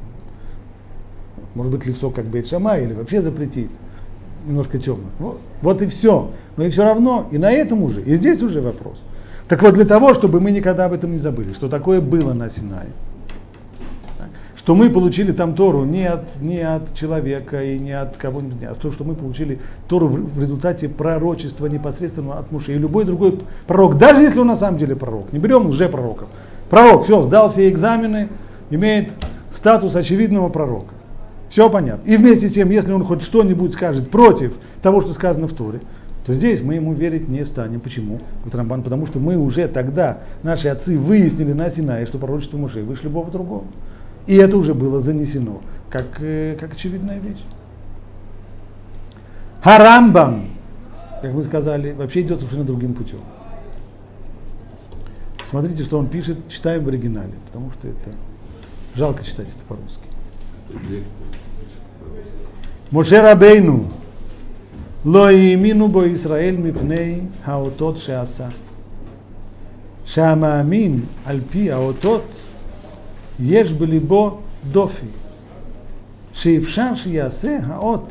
может быть, лицо как Бейт Шама или вообще запретить. Немножко темно. Вот, вот и все. Но и все равно, и на этом уже, и здесь уже вопрос. Так вот, для того, чтобы мы никогда об этом не забыли, что такое было на Синае, что мы получили там Тору не от, не от человека и не от кого-нибудь, а то, что мы получили Тору в, результате пророчества непосредственно от Муши. И любой другой пророк, даже если он на самом деле пророк, не берем уже пророков. Пророк, все, сдал все экзамены, имеет статус очевидного пророка. Все понятно. И вместе с тем, если он хоть что-нибудь скажет против того, что сказано в Торе, то здесь мы ему верить не станем. Почему? Рамбан, потому что мы уже тогда, наши отцы выяснили на Синае, что пророчество Мушей выше любого другого. И это уже было занесено как, э, как очевидная вещь. Харамбам, как мы сказали, вообще идет совершенно другим путем. Смотрите, что он пишет, читаем в оригинале, потому что это жалко читать это по-русски. Моше Рабейну, Лоимину бо Исраэль мипней хаотот шеаса. шамаамин альпи хаотот יש בליבו דופי, שאפשר שיעשה האות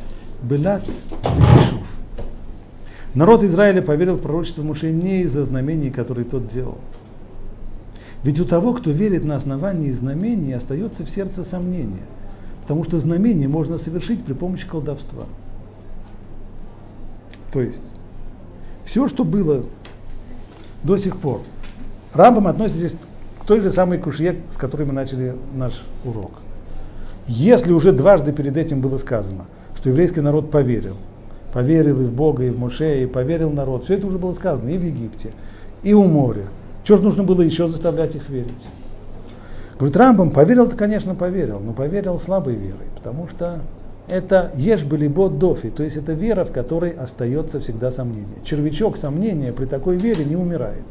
בלת וכישוף. Народ Израиля поверил в пророчество Муше не из-за знамений, которые тот делал. Ведь у того, кто верит на основании знамений, остается в сердце сомнение. Потому что знамение можно совершить при помощи колдовства. То есть, все, что было до сих пор, Рамбам относится здесь той же самой кушье, с которой мы начали наш урок. Если уже дважды перед этим было сказано, что еврейский народ поверил, поверил и в Бога, и в Моше, и поверил народ, все это уже было сказано и в Египте, и у моря, Чего же нужно было еще заставлять их верить? Говорит, Рамбам поверил-то, конечно, поверил, но поверил слабой верой, потому что это ешь бот дофи, то есть это вера, в которой остается всегда сомнение. Червячок сомнения при такой вере не умирает.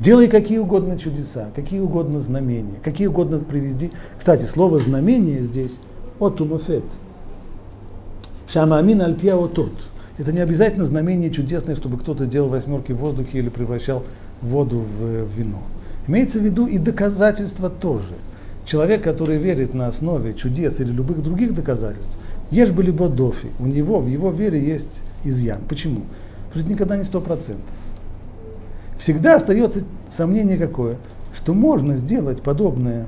Делай какие угодно чудеса, какие угодно знамения, какие угодно приведи. Кстати, слово знамение здесь отумофет. Шамамин альпия тот. Это не обязательно знамение чудесное, чтобы кто-то делал восьмерки в воздухе или превращал воду в, вино. Имеется в виду и доказательства тоже. Человек, который верит на основе чудес или любых других доказательств, ешь бы либо дофи, у него, в его вере есть изъян. Почему? Потому что никогда не сто процентов всегда остается сомнение какое, что можно сделать подобное,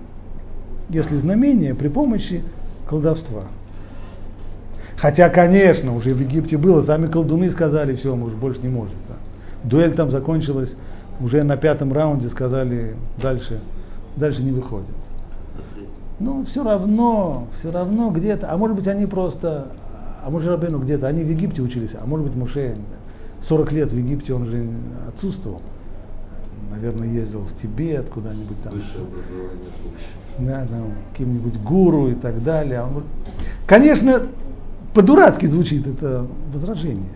если знамение, при помощи колдовства. Хотя, конечно, уже в Египте было, сами колдуны сказали, все, мы уже больше не можем. Да. Дуэль там закончилась, уже на пятом раунде сказали, дальше, дальше не выходит. Ну, все равно, все равно где-то, а может быть они просто, а может Рабену где-то, они в Египте учились, а может быть Муше, 40 лет в Египте он же отсутствовал наверное, ездил в Тибет, куда-нибудь там. Высшее образование Да, там, каким-нибудь гуру и так далее. Он, конечно, по-дурацки звучит это возражение.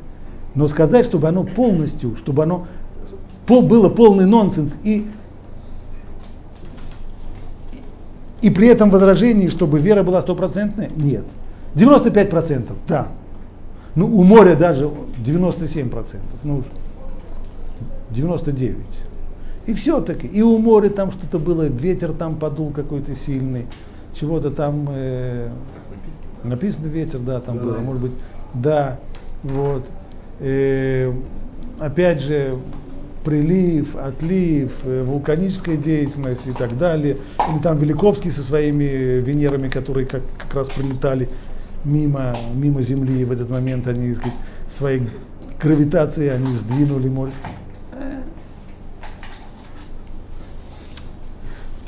Но сказать, чтобы оно полностью, чтобы оно пол, было полный нонсенс и, и при этом возражении, чтобы вера была стопроцентная, нет. 95% да. Ну, у моря даже 97%. Ну, 99. И все-таки, и у моря там что-то было, ветер там подул какой-то сильный, чего-то там э, написано ветер, да, там было, может быть, да, вот. Э, опять же, прилив, отлив, э, вулканическая деятельность и так далее. Или там Великовский со своими Венерами, которые как, как раз прилетали мимо, мимо Земли, и в этот момент они сказать, своей гравитацией они сдвинули море.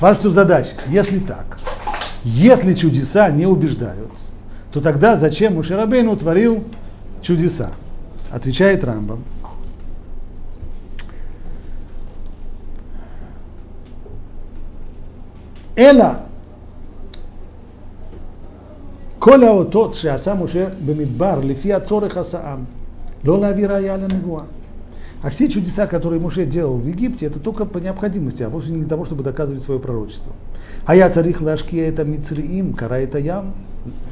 Ваша задача, если так, если чудеса не убеждают, то тогда зачем Мушерабейну утворил чудеса? Отвечает Рамбам. Эла Коля отот, шеаса Муше бамидбар, лифи ацорых асаам, лола вира я а все чудеса, которые Муше делал в Египте, это только по необходимости, а вовсе не для того, чтобы доказывать свое пророчество. А я царих лашки это мицриим, кара это ям,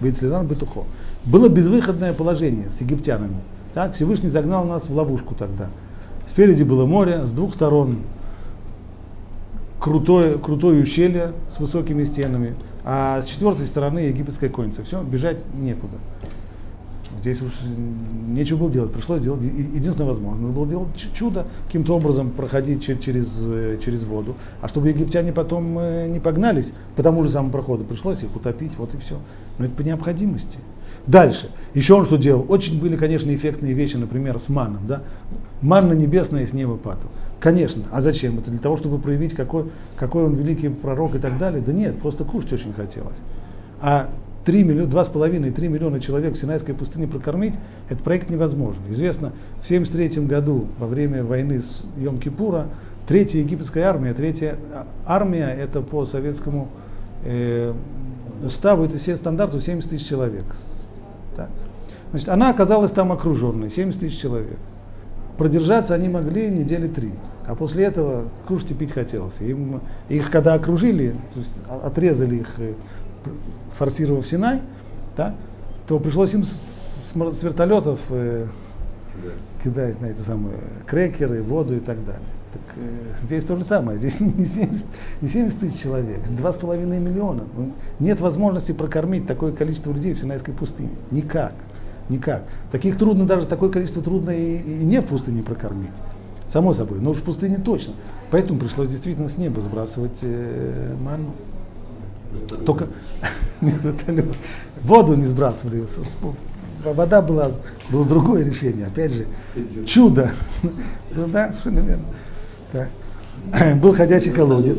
вейцлеран бетухо. Было безвыходное положение с египтянами. Так, Всевышний загнал нас в ловушку тогда. Спереди было море, с двух сторон крутое, крутое ущелье с высокими стенами, а с четвертой стороны египетская конница. Все, бежать некуда. Здесь уж нечего было делать, пришлось делать единственное возможное. Было делать чудо, каким-то образом проходить через, э, через воду. А чтобы египтяне потом э, не погнались по тому же самому проходу, пришлось их утопить, вот и все. Но это по необходимости. Дальше. Еще он что делал? Очень были, конечно, эффектные вещи, например, с маном. Да? Манна небесная с неба падал. Конечно. А зачем? Это для того, чтобы проявить, какой, какой он великий пророк и так далее? Да нет, просто кушать очень хотелось. А 3 миллиона, 2,5-3 миллиона человек в Синайской пустыне прокормить, этот проект невозможен. Известно, в 1973 году, во время войны с Йом-Кипура, третья египетская армия, третья армия, это по советскому э, уставу, это все стандарту 70 тысяч человек. Так. Значит, она оказалась там окруженной, 70 тысяч человек. Продержаться они могли недели три. А после этого кушать и пить хотелось. Им, их когда окружили, то есть отрезали их э, форсировав Синай, да, то пришлось им с, с вертолетов э, кидать на это самое крекеры, воду и так далее. Так, э, здесь то же самое, здесь не, не, 70, не 70 тысяч человек, 2,5 миллиона. Ну, нет возможности прокормить такое количество людей в Синайской пустыне. Никак. Никак. Таких трудно, даже такое количество трудно и, и не в пустыне прокормить. Само собой, но уж в пустыне точно. Поэтому пришлось действительно с неба сбрасывать э, манну. Только не вертолет. Воду не сбрасывали. Вода была, было другое решение. Опять же, чудо. Ну да, совершенно верно. Так. Был ходячий колодец.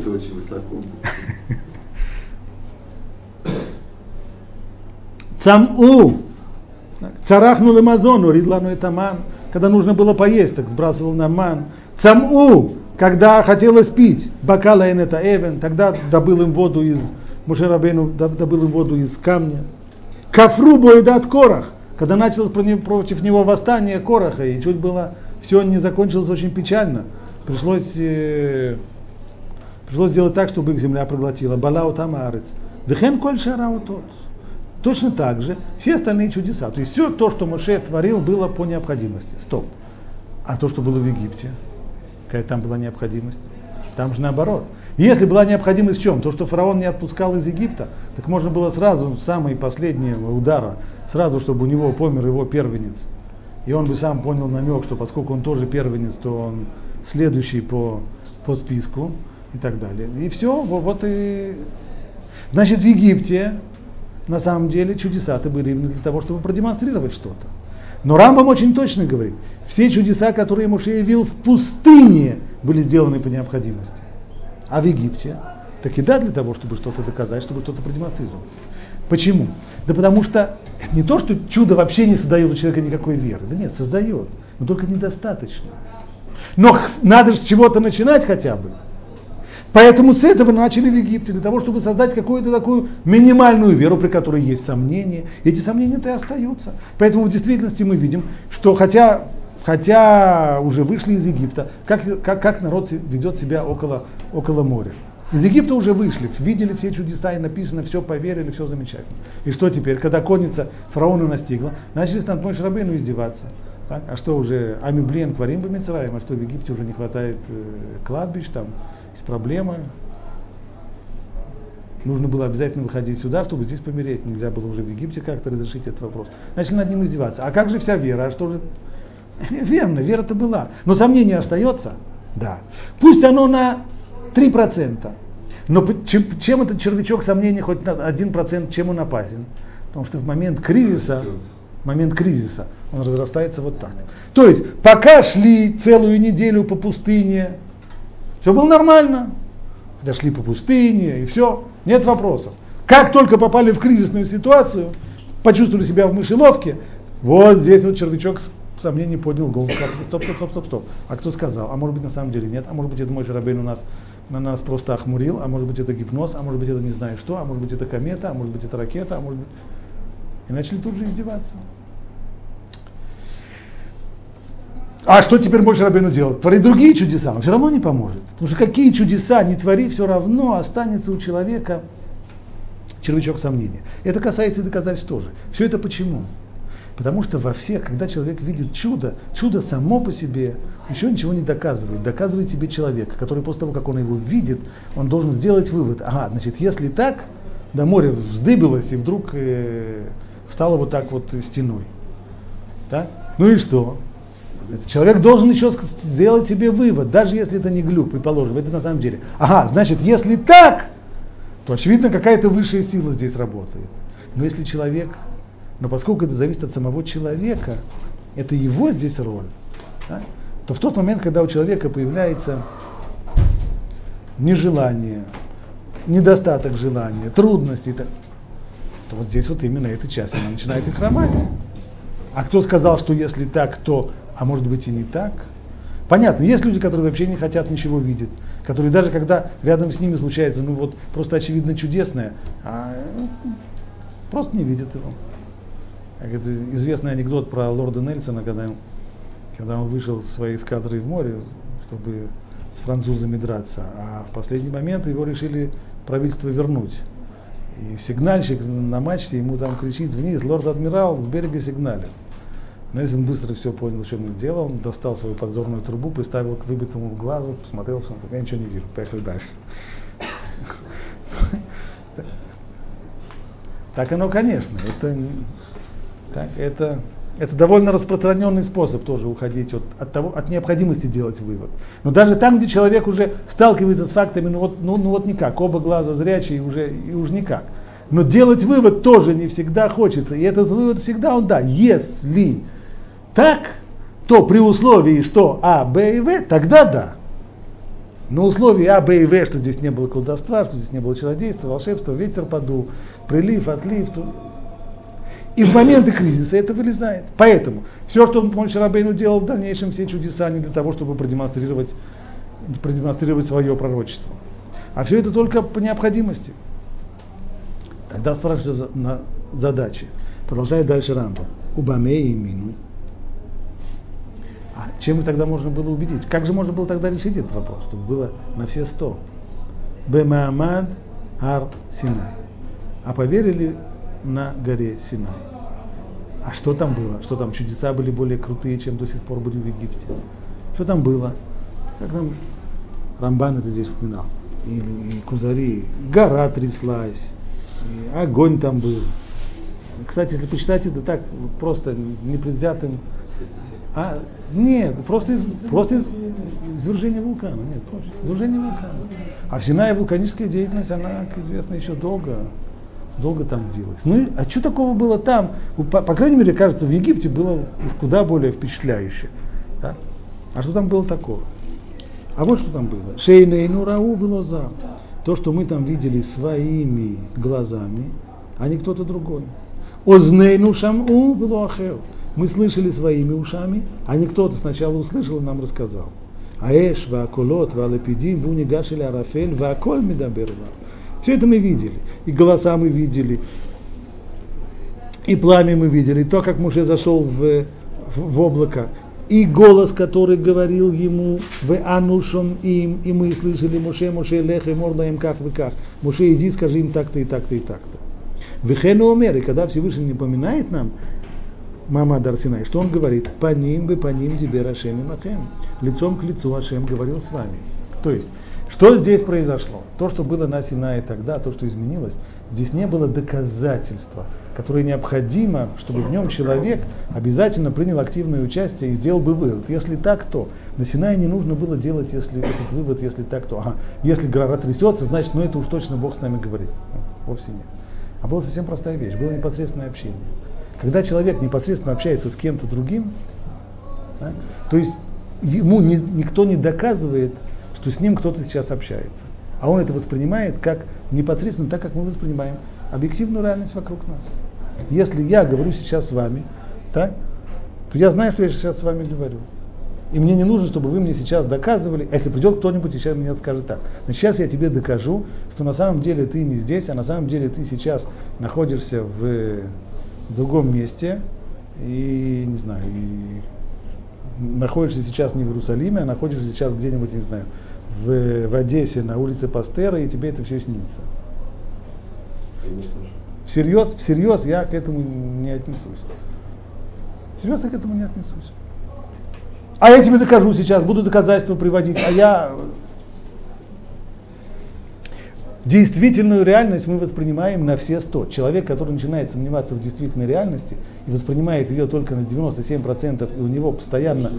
Цаму. Царахнул Амазону, ридлану это ман. Когда нужно было поесть, так сбрасывал на ман. Цаму. когда хотелось пить, бакала это эвен, тогда добыл им воду из Мушерабейну, добыл им воду из камня. Кафру боедат корах, когда началось против него восстание Кораха, и чуть было все не закончилось очень печально. Пришлось, э, пришлось сделать так, чтобы их земля проглотила. Балау там арец. Вехен коль шарау тот. Точно так же все остальные чудеса. То есть все то, что Моше творил, было по необходимости. Стоп. А то, что было в Египте, какая там была необходимость? Там же наоборот. Если была необходимость в чем? То, что фараон не отпускал из Египта, так можно было сразу, самые последние удара, сразу, чтобы у него помер его первенец. И он бы сам понял намек, что поскольку он тоже первенец, то он следующий по, по списку и так далее. И все, вот, и... Значит, в Египте на самом деле чудеса-то были именно для того, чтобы продемонстрировать что-то. Но Рамбам очень точно говорит, все чудеса, которые Муше явил в пустыне, были сделаны по необходимости. А в Египте? Так и да, для того, чтобы что-то доказать, чтобы что-то продемонстрировать. Почему? Да потому что не то, что чудо вообще не создает у человека никакой веры. Да нет, создает, но только недостаточно. Но надо же с чего-то начинать хотя бы. Поэтому с этого начали в Египте, для того, чтобы создать какую-то такую минимальную веру, при которой есть сомнения. И эти сомнения-то и остаются. Поэтому в действительности мы видим, что хотя, хотя уже вышли из Египта, как, как, как народ ведет себя около, около моря. Из Египта уже вышли, видели все чудеса и написано, все поверили, все замечательно. И что теперь, когда конница фараона настигла, начали над Мой Шрабейну издеваться. Так? А что уже, Амиблен, Кварим Бамицраем, а что в Египте уже не хватает э, кладбищ, там есть проблемы. Нужно было обязательно выходить сюда, чтобы здесь помереть. Нельзя было уже в Египте как-то разрешить этот вопрос. Начали над ним издеваться. А как же вся вера? А что же? Верно, вера-то была. Но сомнение остается? Да. Пусть оно на 3%. Но чем, этот червячок сомнений хоть на 1%, чем он опасен? Потому что в момент кризиса, момент кризиса он разрастается вот так. То есть, пока шли целую неделю по пустыне, все было нормально. Когда шли по пустыне и все, нет вопросов. Как только попали в кризисную ситуацию, почувствовали себя в мышеловке, вот здесь вот червячок сомнений поднял голову. Стоп, стоп, стоп, стоп, стоп. А кто сказал? А может быть на самом деле нет? А может быть это мой Шарабейн у нас на нас просто охмурил, а может быть это гипноз, а может быть это не знаю что, а может быть это комета, а может быть это ракета, а может быть... И начали тут же издеваться. А что теперь больше Рабину делать? Творить другие чудеса, он все равно не поможет. Потому что какие чудеса не твори, все равно останется у человека червячок сомнения. Это касается и доказательств тоже. Все это почему? Потому что во всех, когда человек видит чудо, чудо само по себе еще ничего не доказывает. Доказывает себе человек, который после того, как он его видит, он должен сделать вывод. Ага, значит, если так, да море вздыбилось и вдруг э, встало вот так вот стеной. Да? Ну и что? Человек должен еще сделать себе вывод, даже если это не глюк, предположим, это на самом деле. Ага, значит, если так, то очевидно какая-то высшая сила здесь работает. Но если человек но поскольку это зависит от самого человека, это его здесь роль, да, то в тот момент, когда у человека появляется нежелание, недостаток желания, трудности, то, вот здесь вот именно эта часть, она начинает и хромать. А кто сказал, что если так, то, а может быть и не так? Понятно, есть люди, которые вообще не хотят ничего видеть, которые даже когда рядом с ними случается, ну вот просто очевидно чудесное, а, ну, просто не видят его. Это известный анекдот про лорда Нельсона, когда, когда он вышел своей эскадрой в море, чтобы с французами драться, а в последний момент его решили правительство вернуть. И сигнальщик на мачте ему там кричит вниз, лорд-адмирал с берега сигналит. Нельсон быстро все понял, что он делал, он достал свою подзорную трубу, приставил к выбитому глазу, посмотрел, я ничего не вижу, поехали дальше. Так оно, конечно, это так, это, это довольно распространенный способ тоже уходить от, от, того, от необходимости делать вывод. Но даже там, где человек уже сталкивается с фактами, ну вот, ну, ну вот никак, оба глаза зрячие уже, и уж никак. Но делать вывод тоже не всегда хочется. И этот вывод всегда он да. Если так, то при условии, что А, Б и В, тогда да. Но условии А, Б и В, что здесь не было колдовства, что здесь не было чародейства, волшебства, ветер подул, прилив, отлив, то и в моменты кризиса это вылезает. Поэтому все, что Мой Рабейну делал в дальнейшем, все чудеса не для того, чтобы продемонстрировать продемонстрировать свое пророчество. А все это только по необходимости. Тогда спрашивают на задачи. Продолжает дальше Рамба. Убамей мину. А чем тогда можно было убедить? Как же можно было тогда решить этот вопрос, чтобы было на все сто? Бемаамад Ар Синай. А поверили на горе Синай. А что там было? Что там чудеса были более крутые, чем до сих пор были в Египте? Что там было? Как там Рамбан это здесь упоминал. И, и Кузари, гора тряслась, и огонь там был. Кстати, если почитать это так, просто непредвзятым а, нет, просто, из, просто из, извержение вулкана. Нет, извержение вулкана. А в вулканическая деятельность, она, как известно, еще долго, долго там длилась. Ну, а что такого было там? По, по крайней мере, кажется, в Египте было уж куда более впечатляюще. Да? А что там было такого? А вот что там было. Шейнейну рау велоза. То, что мы там видели своими глазами, а не кто-то другой. Ознейну шаму велоахеу мы слышали своими ушами, а не кто-то сначала услышал и нам рассказал. Аэш, ваакулот, валепидим, вунигашили арафель, вааколь медаберла. Все это мы видели. И голоса мы видели, и пламя мы видели, и то, как Муше зашел в, в, в облако, и голос, который говорил ему в анушом им, и мы слышали Муше, Муше, лех, и морда им как вы как. Муше, иди, скажи им так-то и так-то и так-то. Вехену умер, и когда Всевышний напоминает нам, Мама Дарсинай, что он говорит? По ним бы, по ним дебер Ашем и Махем. Лицом к лицу Ашем говорил с вами. То есть, что здесь произошло? То, что было на Синае тогда, то, что изменилось, здесь не было доказательства, которое необходимо, чтобы в нем человек обязательно принял активное участие и сделал бы вывод. Если так, то на Синае не нужно было делать если этот вывод, если так, то. Ага, если гора трясется, значит, ну это уж точно Бог с нами говорит. Вовсе нет. А была совсем простая вещь, было непосредственное общение. Когда человек непосредственно общается с кем-то другим, да, то есть ему ни, никто не доказывает, что с ним кто-то сейчас общается. А он это воспринимает как непосредственно так, как мы воспринимаем объективную реальность вокруг нас. Если я говорю сейчас с вами, так, то я знаю, что я сейчас с вами говорю. И мне не нужно, чтобы вы мне сейчас доказывали, а если придет кто-нибудь и сейчас мне скажет так. Значит, сейчас я тебе докажу, что на самом деле ты не здесь, а на самом деле ты сейчас находишься в другом месте, и, не знаю, и находишься сейчас не в Иерусалиме, а находишься сейчас где-нибудь, не знаю, в, в Одессе на улице Пастера, и тебе это все снится. Всерьез, всерьез я к этому не отнесусь. Всерьез я к этому не отнесусь. А я тебе докажу сейчас, буду доказательства приводить, а я Действительную реальность мы воспринимаем на все 100. Человек, который начинает сомневаться в действительной реальности и воспринимает ее только на 97%, и у него постоянно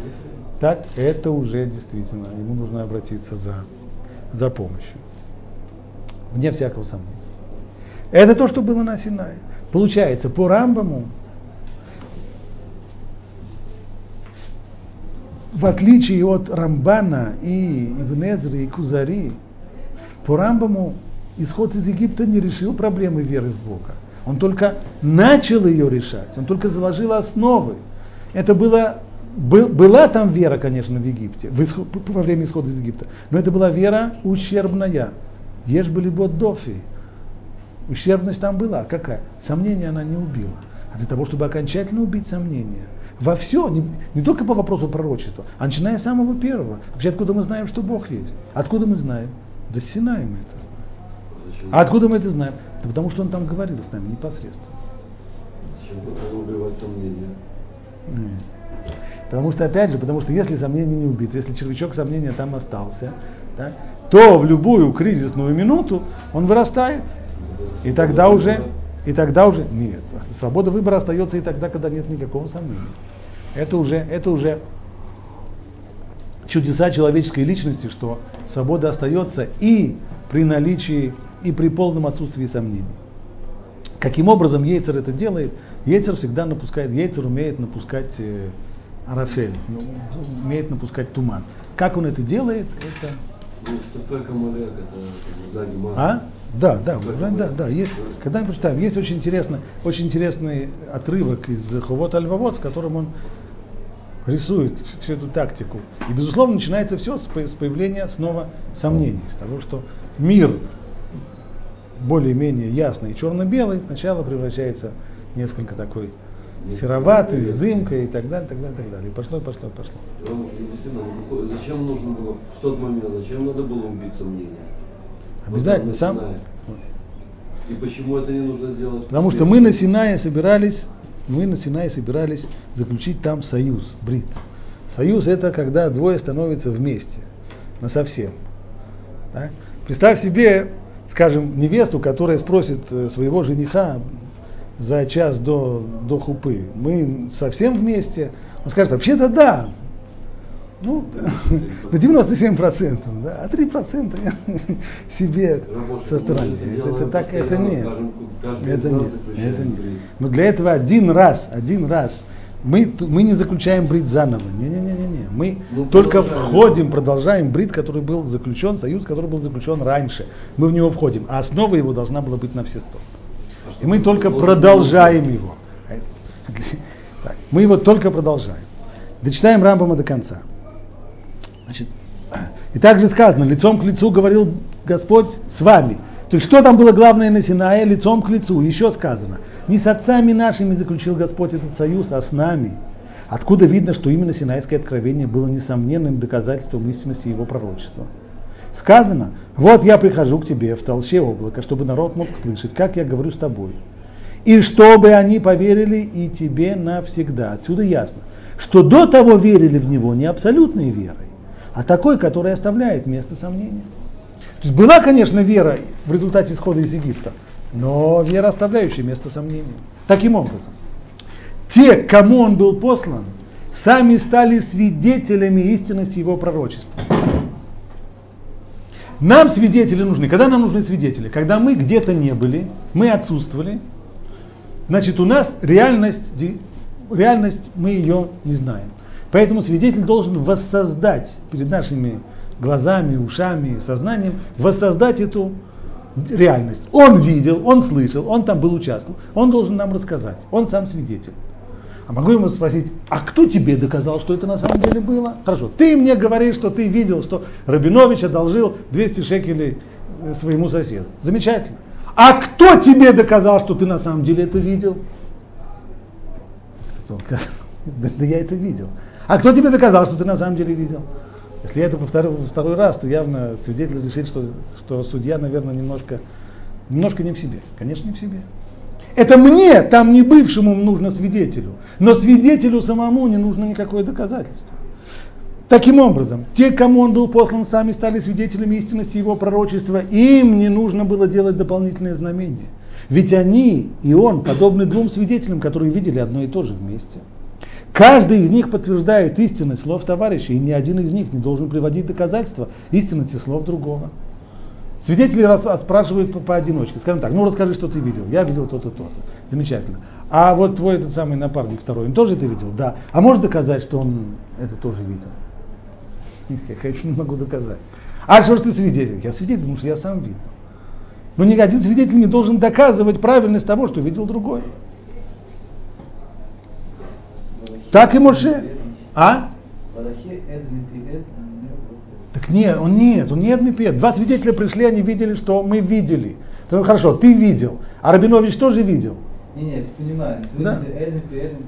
так, это уже действительно, ему нужно обратиться за, за помощью. Вне всякого сомнения. Это то, что было на Синае. Получается, по Рамбаму, в отличие от Рамбана и Ибнезры и Кузари, по Рамбаму исход из Египта не решил проблемы веры в Бога. Он только начал ее решать, он только заложил основы. Это было, был, была там вера, конечно, в Египте, в исход, во время исхода из Египта, но это была вера ущербная. Ешь были дофи. Ущербность там была. Какая? Сомнения она не убила. А для того, чтобы окончательно убить сомнения, во все, не, не только по вопросу пророчества, а начиная с самого первого. Вообще, откуда мы знаем, что Бог есть? Откуда мы знаем? Да Синай мы это знаем. А откуда мы это знаем? Да потому что он там говорил с нами непосредственно. Зачем тогда убивать сомнения? Нет. Потому что, опять же, потому что если сомнение не убито, если червячок сомнения там остался, да, то в любую кризисную минуту он вырастает. И тогда уже, и тогда уже, нет, свобода выбора остается и тогда, когда нет никакого сомнения. Это уже, это уже чудеса человеческой личности, что свобода остается и при наличии и при полном отсутствии сомнений. Каким образом Ейцер это делает? Ейцер всегда напускает, Ейцер умеет напускать э, арафель, ну, умеет напускать туман. Как он это делает, это... А? Да, да, да, да, да. Есть, когда мы прочитаем, есть очень интересный, очень интересный отрывок из Хувот Альвавод, в котором он рисует всю эту тактику. И, безусловно, начинается все с появления снова сомнений, с того, что мир более-менее ясный и черно-белый сначала превращается в несколько такой сероватый, с дымкой и так далее, так далее, так далее. И пошло, пошло, пошло. Ну, действительно, зачем нужно было в тот момент, зачем надо было убить сомнения? Обязательно, Вот сам. И почему это не нужно делать? Потому что мы на Синае собирались, мы на Синае собирались заключить там союз, брит. Союз это когда двое становятся вместе, на совсем. Да? Представь себе, скажем, невесту, которая спросит э, своего жениха за час до, до хупы, мы совсем вместе? Он скажет, вообще-то да. Ну, на 97%, да, а 3% я себе со стороны. это Это, так, это нет. Это нет, это нет. Но для этого один раз, один раз мы, мы не заключаем брит заново. Не-не-не-не. Мы Ну, только продолжаем. входим, продолжаем брит, который был заключен, союз, который был заключен раньше. Мы в него входим. А основа его должна была быть на все сто. И мы только продолжаем его. Мы его только продолжаем. Дочитаем Рамбама до конца. Значит, и также сказано, лицом к лицу говорил Господь с вами. То есть что там было главное на Синае? Лицом к лицу. Еще сказано, не с отцами нашими заключил Господь этот союз, а с нами. Откуда видно, что именно Синайское откровение было несомненным доказательством истинности его пророчества. Сказано, вот я прихожу к тебе в толще облака, чтобы народ мог слышать, как я говорю с тобой. И чтобы они поверили и тебе навсегда. Отсюда ясно, что до того верили в него не абсолютной верой, а такой, которая оставляет место сомнения. То есть была, конечно, вера в результате исхода из Египта, но вера, оставляющая место сомнения. Таким образом, те, кому он был послан, сами стали свидетелями истинности его пророчества. Нам свидетели нужны. Когда нам нужны свидетели? Когда мы где-то не были, мы отсутствовали, значит у нас реальность, реальность мы ее не знаем. Поэтому свидетель должен воссоздать перед нашими глазами, ушами, сознанием, воссоздать эту реальность. Он видел, он слышал, он там был участвовал, он должен нам рассказать, он сам свидетель. А могу ему спросить, а кто тебе доказал, что это на самом деле было? Хорошо, ты мне говоришь, что ты видел, что Рабинович одолжил 200 шекелей э, своему соседу. Замечательно. А кто тебе доказал, что ты на самом деле это видел? Он Да, я это видел. А кто тебе доказал, что ты на самом деле видел? Если я это повторю второй раз, то явно свидетель решит, что, что судья, наверное, немножко, немножко не в себе. Конечно, не в себе. Это мне, там не бывшему, нужно свидетелю. Но свидетелю самому не нужно никакое доказательство. Таким образом, те, кому он был послан, сами стали свидетелями истинности его пророчества. Им не нужно было делать дополнительные знамения. Ведь они и он подобны двум свидетелям, которые видели одно и то же вместе. Каждый из них подтверждает истинность слов товарища, и ни один из них не должен приводить доказательства истинности слов другого. Свидетели спрашивают по- поодиночке. Скажем так, ну расскажи, что ты видел. Я видел то-то, то-то. Замечательно. А вот твой этот самый напарник второй, он тоже это видел? Да. А можешь доказать, что он это тоже видел? Я, конечно, не могу доказать. А что ж ты свидетель? Я свидетель, потому что я сам видел. Но ни один свидетель не должен доказывать правильность того, что видел другой. Так и Моше. А? Так нет, он нет, он нет мипед. Два свидетеля пришли, они видели, что мы видели. Ну, хорошо, ты видел, а Рабинович тоже видел. Не, не, понимаю. Да.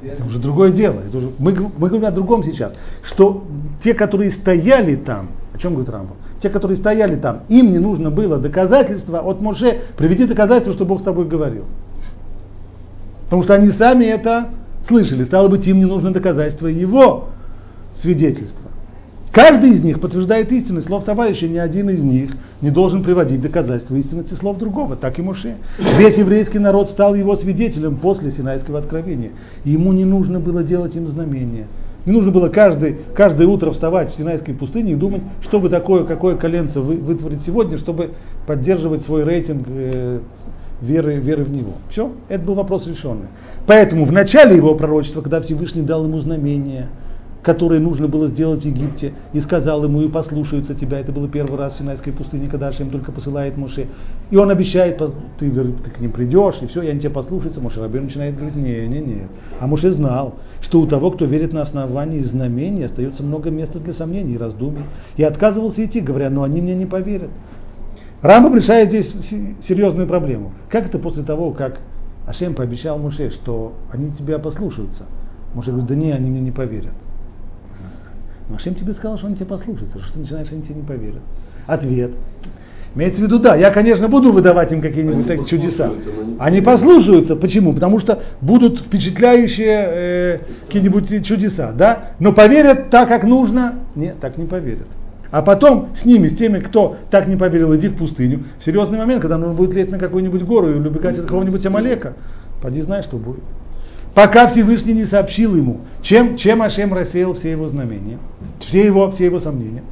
Это уже другое дело. Это уже, мы, мы говорим о другом сейчас. Что те, которые стояли там, о чем говорит Рамбов? Те, которые стояли там, им не нужно было доказательства от Моше, приведи доказательства, что Бог с тобой говорил. Потому что они сами это слышали. Стало быть, им не нужно доказательство его свидетельства. Каждый из них подтверждает истинность слов товарища, ни один из них не должен приводить доказательства истинности слов другого, так и Моше. Весь еврейский народ стал его свидетелем после Синайского откровения. И ему не нужно было делать им знамения. Не нужно было каждый, каждое утро вставать в Синайской пустыне и думать, что бы такое, какое коленце вы, вытворить сегодня, чтобы поддерживать свой рейтинг э, веры, веры в него. Все, это был вопрос решенный. Поэтому в начале его пророчества, когда Всевышний дал ему знамение, которые нужно было сделать в Египте, и сказал ему, и послушаются тебя. Это было первый раз в Синайской пустыне, когда Ашем только посылает Моше. И он обещает, ты, ты к ним придешь, и все, и они тебя послушаются. Моше Рабин начинает говорить, не, не, не. А Моше знал, что у того, кто верит на основании знамений, остается много места для сомнений и раздумий. И отказывался идти, говоря, но они мне не поверят. Рамбам решает здесь серьезную проблему. Как это после того, как Ашем пообещал Муше, что они тебя послушаются? Муше говорит, да не, они мне не поверят. Но Ашем тебе сказал, что они тебя послушаются. Что ты начинаешь, они тебе не поверят? Ответ. Имеется в виду, да, я, конечно, буду выдавать им какие-нибудь они чудеса. Они послушаются. Почему? Потому что будут впечатляющие э, какие-нибудь чудеса, да? Но поверят так, как нужно? Нет, так не поверят. А потом с ними, с теми, кто так не поверил, иди в пустыню. В серьезный момент, когда нужно будет лезть на какую-нибудь гору и убегать от какого-нибудь Амалека, поди знай, что будет. Пока Всевышний не сообщил ему, чем, чем Ашем рассеял все его знамения, все его, все его сомнения.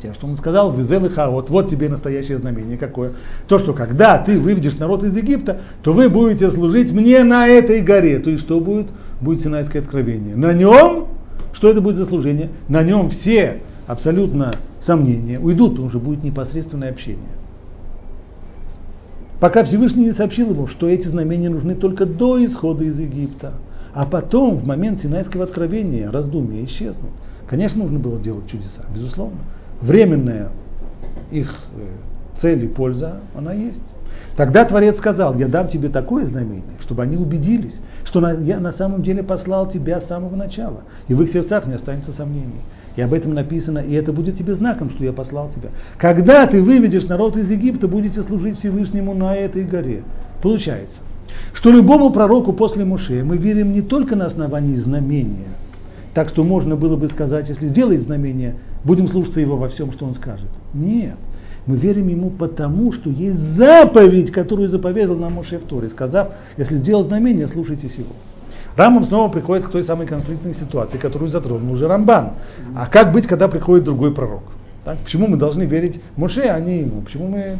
Тем, что он сказал, везел и хаот, вот тебе настоящее знамение какое. То, что когда ты выведешь народ из Египта, то вы будете служить мне на этой горе. То есть что будет? Будет Синайское откровение. На нем, что это будет за служение? На нем все абсолютно сомнения уйдут, потому что будет непосредственное общение. Пока Всевышний не сообщил ему, что эти знамения нужны только до исхода из Египта. А потом, в момент Синайского откровения, раздумья исчезнут. Конечно, нужно было делать чудеса, безусловно. Временная их э, цель и польза, она есть. Тогда Творец сказал, я дам тебе такое знамение, чтобы они убедились, что я на самом деле послал тебя с самого начала, и в их сердцах не останется сомнений. И об этом написано, и это будет тебе знаком, что я послал тебя. Когда ты выведешь народ из Египта, будете служить Всевышнему на этой горе. Получается, что любому пророку после Муше мы верим не только на основании знамения, так что можно было бы сказать, если сделает знамение, будем слушаться его во всем, что он скажет. Нет. Мы верим ему потому, что есть заповедь, которую заповедал нам Моше в Торе, сказав, если сделал знамение, слушайтесь его. Рамбам снова приходит к той самой конфликтной ситуации, которую затронул уже Рамбан. А как быть, когда приходит другой пророк? Так? Почему мы должны верить Моше, а не ему? Почему мы...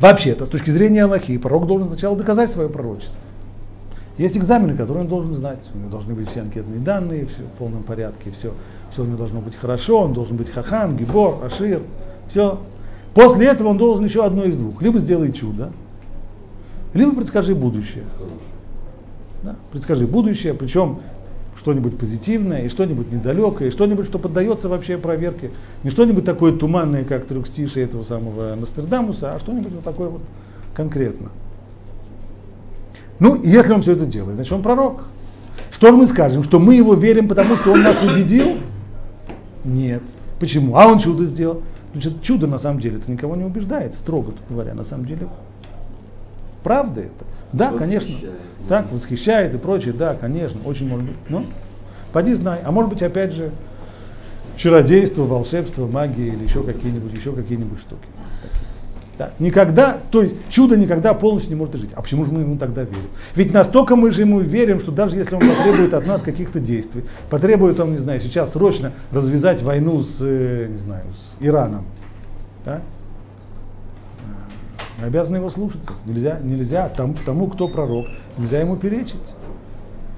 Вообще-то, с точки зрения Аллахи, пророк должен сначала доказать свое пророчество. Есть экзамены, которые он должен знать. У него должны быть все анкетные данные, все в полном порядке, все, все у него должно быть хорошо, он должен быть хахам, гибор, ашир, все. После этого он должен еще одно из двух. Либо сделать чудо, либо предскажи будущее. Да? Предскажи будущее, причем что-нибудь позитивное, и что-нибудь недалекое, и что-нибудь, что поддается вообще проверке. Не что-нибудь такое туманное, как трехстишие этого самого Нострадамуса, а что-нибудь вот такое вот конкретно. Ну, если он все это делает, значит он пророк. Что мы скажем? Что мы его верим, потому что он нас убедил? Нет. Почему? А он чудо сделал. Значит, чудо на самом деле это никого не убеждает, строго говоря, на самом деле. Правда это. Да, конечно. Так, восхищает и прочее, да, конечно, очень может быть. Но поди знай. А может быть, опять же, чародейство, волшебство, магия или еще какие-нибудь, еще какие-нибудь штуки. Да. Никогда, то есть чудо никогда полностью не может жить. А почему же мы ему тогда верим? Ведь настолько мы же ему верим, что даже если он потребует от нас каких-то действий, потребует он, не знаю, сейчас срочно развязать войну с, э, не знаю, с Ираном, да? Мы обязаны его слушаться. Нельзя, нельзя тому, тому, кто пророк, нельзя ему перечить.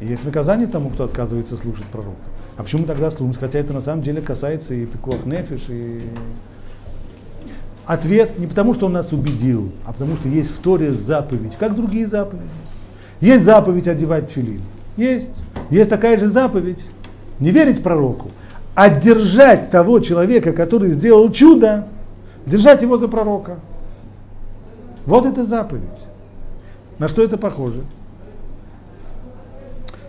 И есть наказание тому, кто отказывается слушать пророка. А почему тогда слушать? Хотя это на самом деле касается и пикуах нефиш, и... Ответ не потому, что он нас убедил, а потому что есть в Торе заповедь, как другие заповеди. Есть заповедь одевать филин. Есть. Есть такая же заповедь не верить пророку, а держать того человека, который сделал чудо, держать его за пророка. Вот это заповедь. На что это похоже?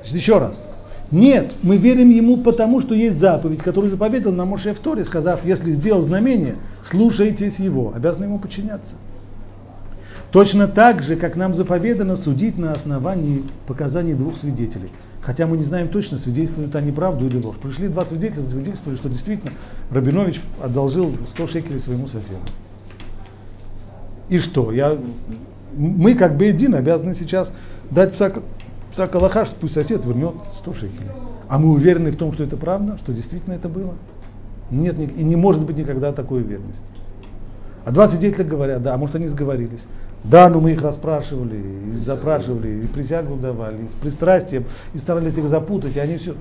Значит, еще раз. Нет, мы верим ему потому, что есть заповедь, которую заповедал нам Моше в Торе, сказав, если сделал знамение, слушайтесь его, обязаны ему подчиняться. Точно так же, как нам заповедано судить на основании показаний двух свидетелей. Хотя мы не знаем точно, свидетельствуют они правду или ложь. Пришли два свидетеля, засвидетельствовали, что действительно Рабинович одолжил 100 шекелей своему соседу. И что? Я, мы как бы един обязаны сейчас дать пса, пса Калаха, что пусть сосед вернет 100 шекелей. А мы уверены в том, что это правда, что действительно это было? Нет, и не может быть никогда такой уверенности. А два свидетеля говорят, да, а может они сговорились. Да, но мы их расспрашивали, и запрашивали, и присягу давали, и с пристрастием, и старались их запутать, и они все.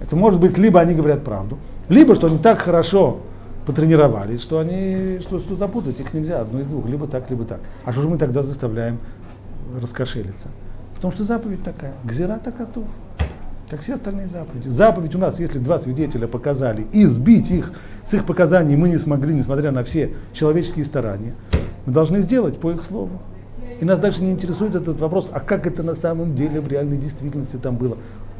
Это может быть, либо они говорят правду, либо что они так хорошо потренировались, что они, что, что запутать их нельзя, одно из двух, либо так, либо так. А что же мы тогда заставляем раскошелиться? Потому что заповедь такая, гзира такатув, как все остальные заповеди. Заповедь у нас, если два свидетеля показали, и сбить их с их показаний мы не смогли, несмотря на все человеческие старания, мы должны сделать по их слову. И нас дальше не интересует этот вопрос, а как это на самом деле в реальной действительности там было.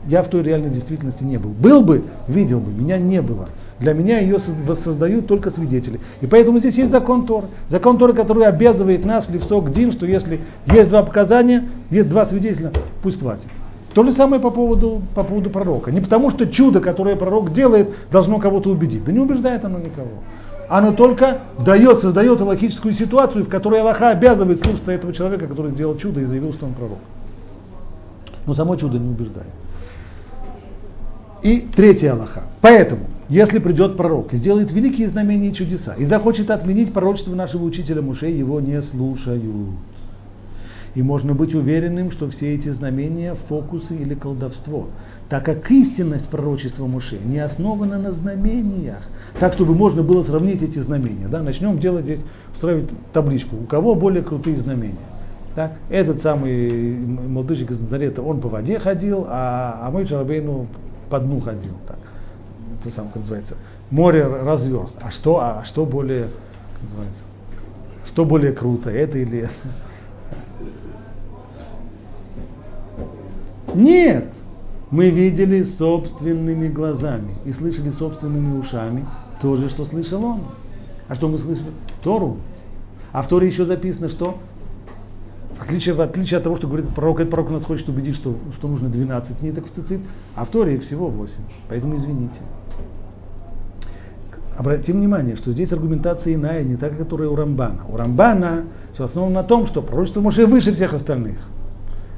Я в той реальной действительности не был. Был бы, видел бы, меня не было. Для меня ее воссоздают только свидетели. И поэтому здесь есть закон Торы. Закон Торы, который обязывает нас, Левсок Дин, что если есть два показания, есть два свидетеля, пусть платят. То же самое по поводу, по поводу пророка. Не потому, что чудо, которое пророк делает, должно кого-то убедить. Да не убеждает оно никого. Оно только дает, создает логическую ситуацию, в которой Аллаха обязывает слушаться этого человека, который сделал чудо и заявил, что он пророк. Но само чудо не убеждает. И третья Аллаха. Поэтому, если придет пророк сделает великие знамения и чудеса, и захочет отменить пророчество нашего учителя Муше, его не слушают. И можно быть уверенным, что все эти знамения – фокусы или колдовство, так как истинность пророчества Муше не основана на знамениях, так чтобы можно было сравнить эти знамения. Да? Начнем делать здесь, устраивать табличку, у кого более крутые знамения. Так? Этот самый молодыжник из Назарета, он по воде ходил, а, а мой Шарабейну по дну ходил. Так. Это самое, как называется. Море разверз. А что, а что более, называется, что более круто, это или это? Нет! Мы видели собственными глазами и слышали собственными ушами то же, что слышал он. А что мы слышали? Тору. А в Торе еще записано, что в отличие, в отличие от того, что говорит пророк, этот пророк нас хочет убедить, что, что нужно 12 ниток в цицит, а в Торе их всего 8. Поэтому извините. Обратим внимание, что здесь аргументация иная, не так, которая у Рамбана. У Рамбана все основано на том, что пророчество Моше выше всех остальных.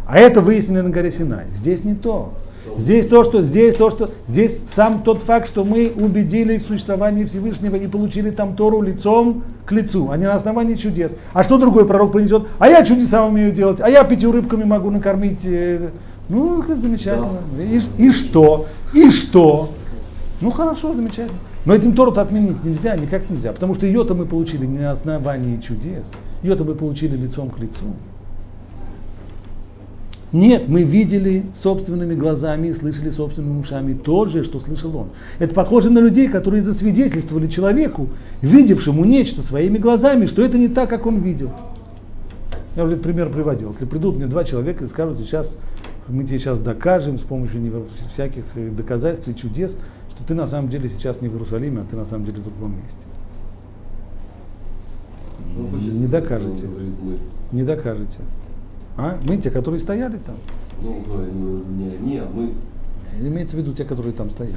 А это выяснено на горе Синай. Здесь не то. Здесь то, что здесь то, что здесь сам тот факт, что мы убедились в существовании Всевышнего и получили там Тору лицом к лицу, а не на основании чудес. А что другой пророк принесет? А я чудеса умею делать, а я пятью рыбками могу накормить. Э, ну, это замечательно. Да. И, и что? И что? Ну хорошо, замечательно. Но этим Тору-то отменить нельзя, никак нельзя, потому что ее-то мы получили не на основании чудес, ее-то мы получили лицом к лицу. Нет, мы видели собственными глазами и слышали собственными ушами то же, что слышал он. Это похоже на людей, которые засвидетельствовали человеку, видевшему нечто своими глазами, что это не так, как он видел. Я уже этот пример приводил. Если придут мне два человека и скажут, сейчас мы тебе сейчас докажем с помощью всяких э, доказательств и чудес, что ты на самом деле сейчас не в Иерусалиме, а ты на самом деле в другом месте. Не докажете. Не докажете. А? Мы те, которые стояли там. Ну, ну, не они, а мы. Имеется в виду те, которые там стояли.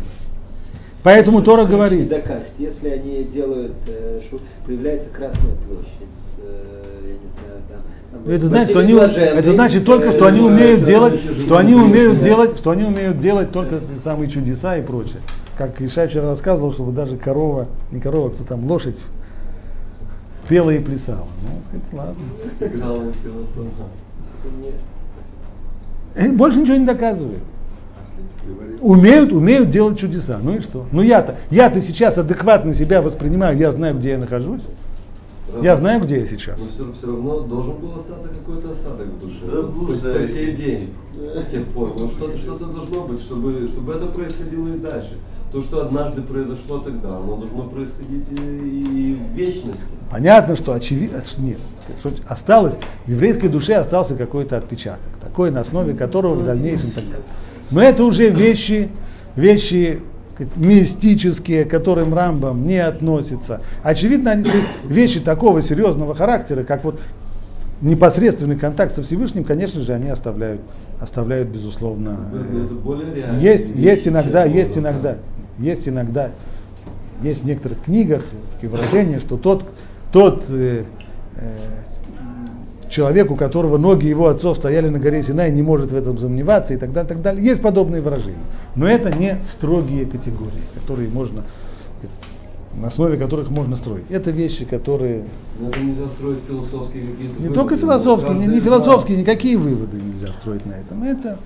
Поэтому Тора говорит. Докажет, если они делают, э, что появляется Красная площадь, э, я не знаю, там. Это значит, что они, это значит только, что они умеют делать, что они умеют делать, что они умеют делать только самые чудеса и прочее. Как Иша вчера рассказывал, чтобы даже корова, не корова, кто там, лошадь пела и плясала. Ну, сказать, ладно. Играла и пела Э, больше ничего не доказывает. Умеют, умеют делать чудеса. Ну и что? Ну я-то, я-то сейчас адекватно себя воспринимаю, я знаю, где я нахожусь. Правда? Я знаю, где я сейчас. Но все, все равно должен был остаться какой-то осадок в душе. Да, вот, по сей день, с тех пор. Вот что-то, что-то должно быть, чтобы, чтобы это происходило и дальше то, что однажды произошло тогда, оно должно происходить и, в вечности. Понятно, что очевидно, нет, что осталось, в еврейской душе остался какой-то отпечаток, такой, на основе которого в дальнейшем так далее. Но это уже вещи, вещи мистические, к которым Рамбам не относится. Очевидно, они, то есть вещи такого серьезного характера, как вот непосредственный контакт со Всевышним, конечно же, они оставляют, оставляют безусловно. Это есть, есть иногда, есть иногда, есть иногда, есть в некоторых книгах такие выражения, что тот, тот э, э, человек, у которого ноги его отцов стояли на горе Синай, не может в этом сомневаться и так далее, так далее. Есть подобные выражения. Но это не строгие категории, которые можно на основе которых можно строить. Это вещи, которые... Но это нельзя строить философские какие-то Не выводы, только философские, не, не философские, никакие выводы нельзя строить на этом. Это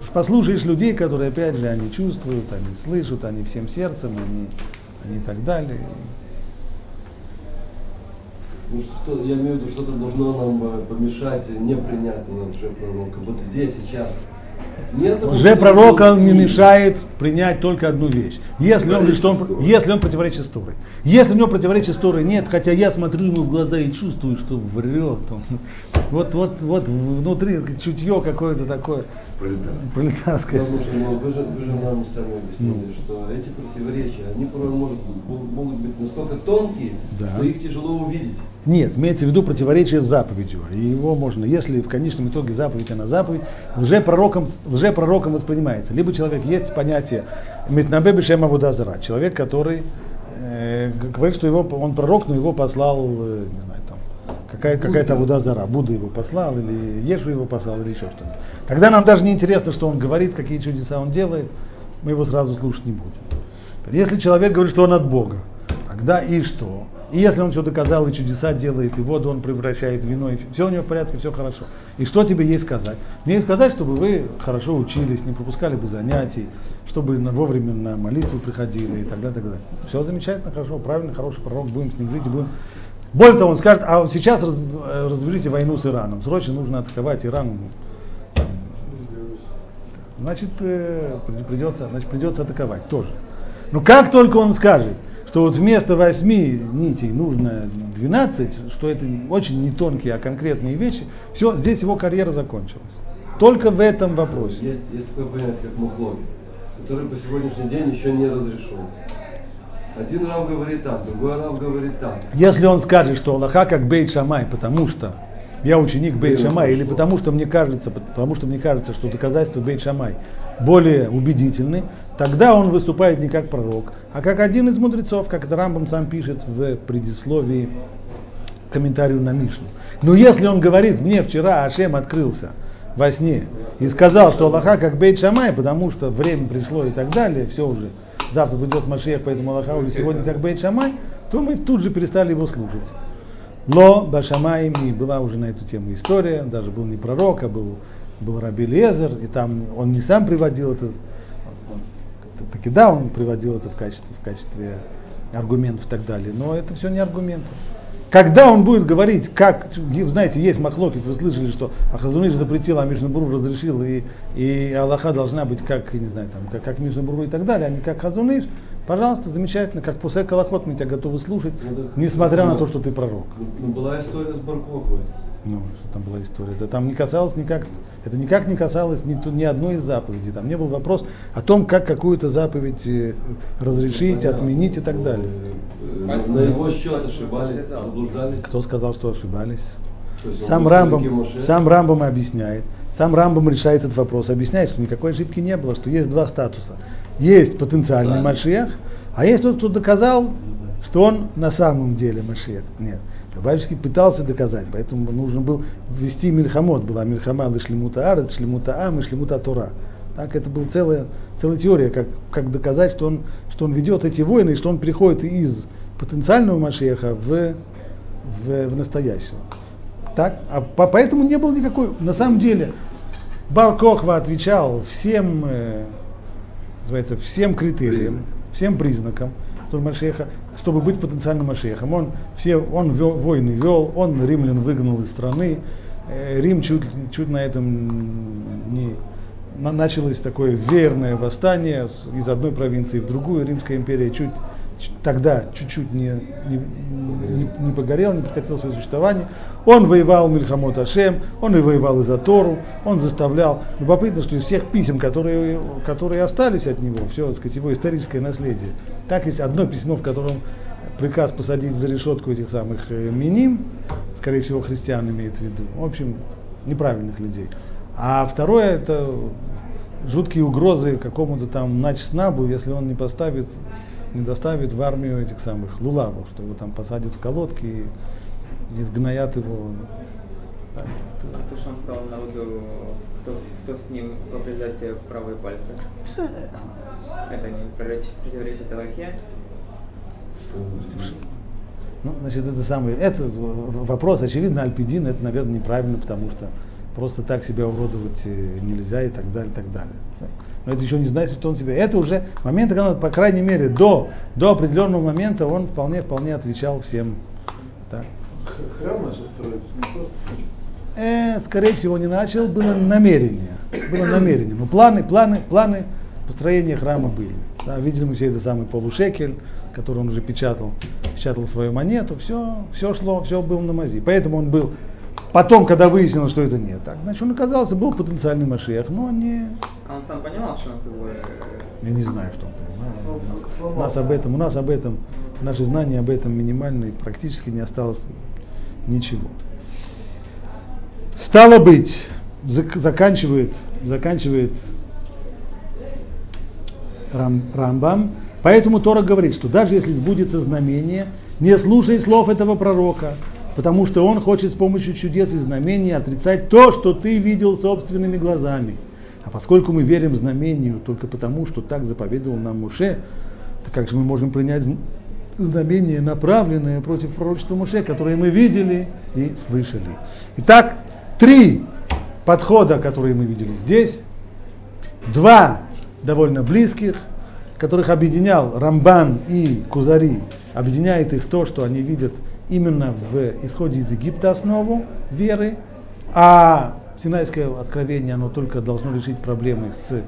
Уж послушаешь людей, которые, опять же, они чувствуют, они слышат, они всем сердцем, они, они и так далее. Ну что, я имею в виду, что-то должно нам э, помешать не принять лжепророка. Вот здесь, сейчас. Что- он не мешает принять только одну вещь. Если он, что он, Противоречит если он противоречит Торе. Если у него противоречит Торе нет, хотя я смотрю ему в глаза и чувствую, что врет. Он, вот, вот, вот внутри чутье какое-то такое пролетарское. Потому что ну, вы, же, вы же нам сами объяснили, Ну. что эти противоречия, они порой могут, могут- могут быть настолько тонкие, Да. что их тяжело увидеть. Нет, имеется в виду противоречие с заповедью. И его можно, если в конечном итоге заповедь, она заповедь, лжепророком, лжепророком воспринимается. Либо человек есть понятие Митнабе Бешем Абудазара, человек, который э, говорит, что его, он пророк, но его послал, э, не знаю, там, какая, какая-то Абудазара, Будда его послал, или Ешу его послал, или еще что-нибудь. Тогда нам даже не интересно, что он говорит, какие чудеса он делает, мы его сразу слушать не будем. Если человек говорит, что он от Бога, тогда и что? И если он все доказал, и чудеса делает, и воду он превращает в вино, и все у него в порядке, все хорошо. И что тебе ей сказать? Мне ей сказать, чтобы вы хорошо учились, не пропускали бы занятий, чтобы на- вовремя на молитву приходили и так далее, так далее. Все замечательно, хорошо, правильно, хороший пророк, будем с ним жить и будем. Более того, он скажет, а сейчас раз- э, развяжите войну с Ираном, срочно нужно атаковать Иран, значит, э, при- придется, значит, придется атаковать тоже. Но как только он скажет, что вот вместо восьми нитей нужно 12, что это очень не тонкие, а конкретные вещи, все, здесь его карьера закончилась. Только в этом вопросе. Есть, есть такое понятие, как мухлоги, который по сегодняшний день еще не разрешен. Один рав говорит так, другой рав говорит так. Если он скажет, что Аллаха как Бейт Шамай, потому что я ученик Бейт Шамай, или потому что мне кажется, потому что мне кажется, что доказательства Бейт Шамай более убедительны, тогда он выступает не как пророк, а как один из мудрецов, как это Рамбам сам пишет в предисловии комментарию на Мишну. Но если он говорит, мне вчера Ашем открылся во сне и сказал, что Аллаха как Бейт Шамай, потому что время пришло и так далее, все уже, завтра придет Машех, поэтому Аллаха уже сегодня как Бейт Шамай, то мы тут же перестали его слушать. Ло Башамаим, и была уже на эту тему история, даже был не пророк, а был, был Раби Лезер, и там он не сам приводил это, он- таки да, он приводил это в качестве, в качестве аргументов и так далее, но это все не аргументы. Когда он будет говорить, как, знаете, есть махлокит, вы слышали, что Ахазуныш запретил, а Мишнабуру разрешил, и, и Аллаха должна быть как, не знаю, там, как, как Мишнабуру и так далее, а не как Хазуныш, пожалуйста, замечательно, как Пусек Калахот мы тебя готовы слушать, Ну, да. несмотря на то, что ты пророк. Ну, ну, была история с Баркохой. Ну, что там была история. Это там не касалось никак, это никак не касалось ни, ни одной из заповедей. Там не был вопрос о том, как какую-то заповедь э, разрешить, Понятно. отменить и так далее. Э, На его счет ошибались, заблуждались. Кто сказал, что ошибались? Сам Моше. сам Рамбам объясняет. Сам Рамбам решает этот вопрос, объясняет, что никакой ошибки не было, что есть два статуса. Есть потенциальный. Машех, а есть тот, кто доказал, что он на самом деле Машех. Нет. Любавичский пытался доказать, поэтому нужно было ввести Мильхамот. Была Мильхама Лишлемута Арет, Шлемута Ам и Шлемута Тора. Так это была целая, целая теория, как, как доказать, что он, что он ведет эти войны, и что он приходит из потенциального Машеха в, в, в настоящего. Так? А по- поэтому не было никакой. На самом деле, Бар Кохва отвечал всем, э, называется, всем критериям, всем признакам, что Машеха, чтобы быть потенциальным Машехом. Он, все, он вел, войны вел, он римлян выгнал из страны. Э, Рим чуть, чуть на этом не на- началось такое веерное восстание из одной провинции в другую. Римская империя чуть тогда чуть-чуть не, не, не, не погорел, не прекратил свое существование. Он воевал Мильхамот Ашем, он и воевал и за Тору, он заставлял. Любопытно, что из всех писем, которые, которые остались от него, все, так сказать, его историческое наследие, так есть одно письмо, в котором приказ посадить за решетку этих самых э, миним, скорее всего, христиан имеет в виду, в общем, неправильных людей. А второе это жуткие угрозы какому-то там начснабу, если он не поставит, не доставит в армию этих самых лулавов, что его там посадят в колодки и изгноят его. Так, А то, что он сказал народу, кто, кто с ним себе правые пальцы. Это не противоречит, Аллахе. Ну, значит, это самый, это вопрос, очевидно, Альпидин, это, наверное, неправильно, потому что просто так себя уродовать э, нельзя и так далее, и так далее. Но это еще не значит, что он себя. Это уже момент, когда, по крайней мере, до, до определенного момента он вполне, вполне отвечал всем. Храм начал строиться, не просто. Э, скорее всего, не начал, было намерение. Было намерение. Но планы, планы, планы построения храма были. Да, видели мы все это самый полушекель, который он уже печатал, печатал свою монету, все, все шло, все было на мази. Поэтому он был, потом, когда выяснилось, что это не так, значит, он оказался, был потенциальный Машех, но не, А он сам понимал, что он как бы... э, я не знаю, что он понимает. У нас об этом, у нас об этом, наши знания об этом минимальные, практически не осталось ничего. Стало быть, зак- заканчивает, заканчивает Рам, Рамбам, поэтому Тора говорит, что даже если сбудется знамение, не слушай слов этого пророка, потому что он хочет с помощью чудес и знамений отрицать то, что ты видел собственными глазами. А поскольку мы верим знамению только потому, что так заповедовал нам Муше, то как же мы можем принять знамение, направленное против пророчества Муше, которое мы видели и слышали? Итак, три подхода, которые мы видели здесь, два довольно близких, которых объединял Рамбан и Кузари, объединяет их то, что они видят именно в исходе из Египта основу веры, а Синайское откровение, оно только должно решить проблемы с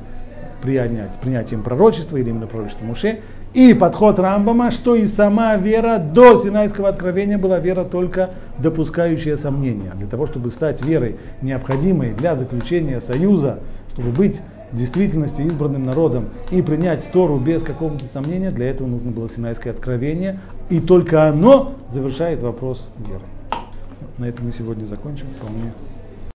принятием пророчества или именно пророчества Муше. И подход Рамбама, что и сама вера до Синайского откровения была вера только допускающая сомнения. Для того, чтобы стать верой, необходимой для заключения союза, чтобы быть в действительности избранным народом и принять Тору без какого-то сомнения, для этого нужно было Синайское откровение, и только оно завершает вопрос веры. На этом мы сегодня закончим. Вполне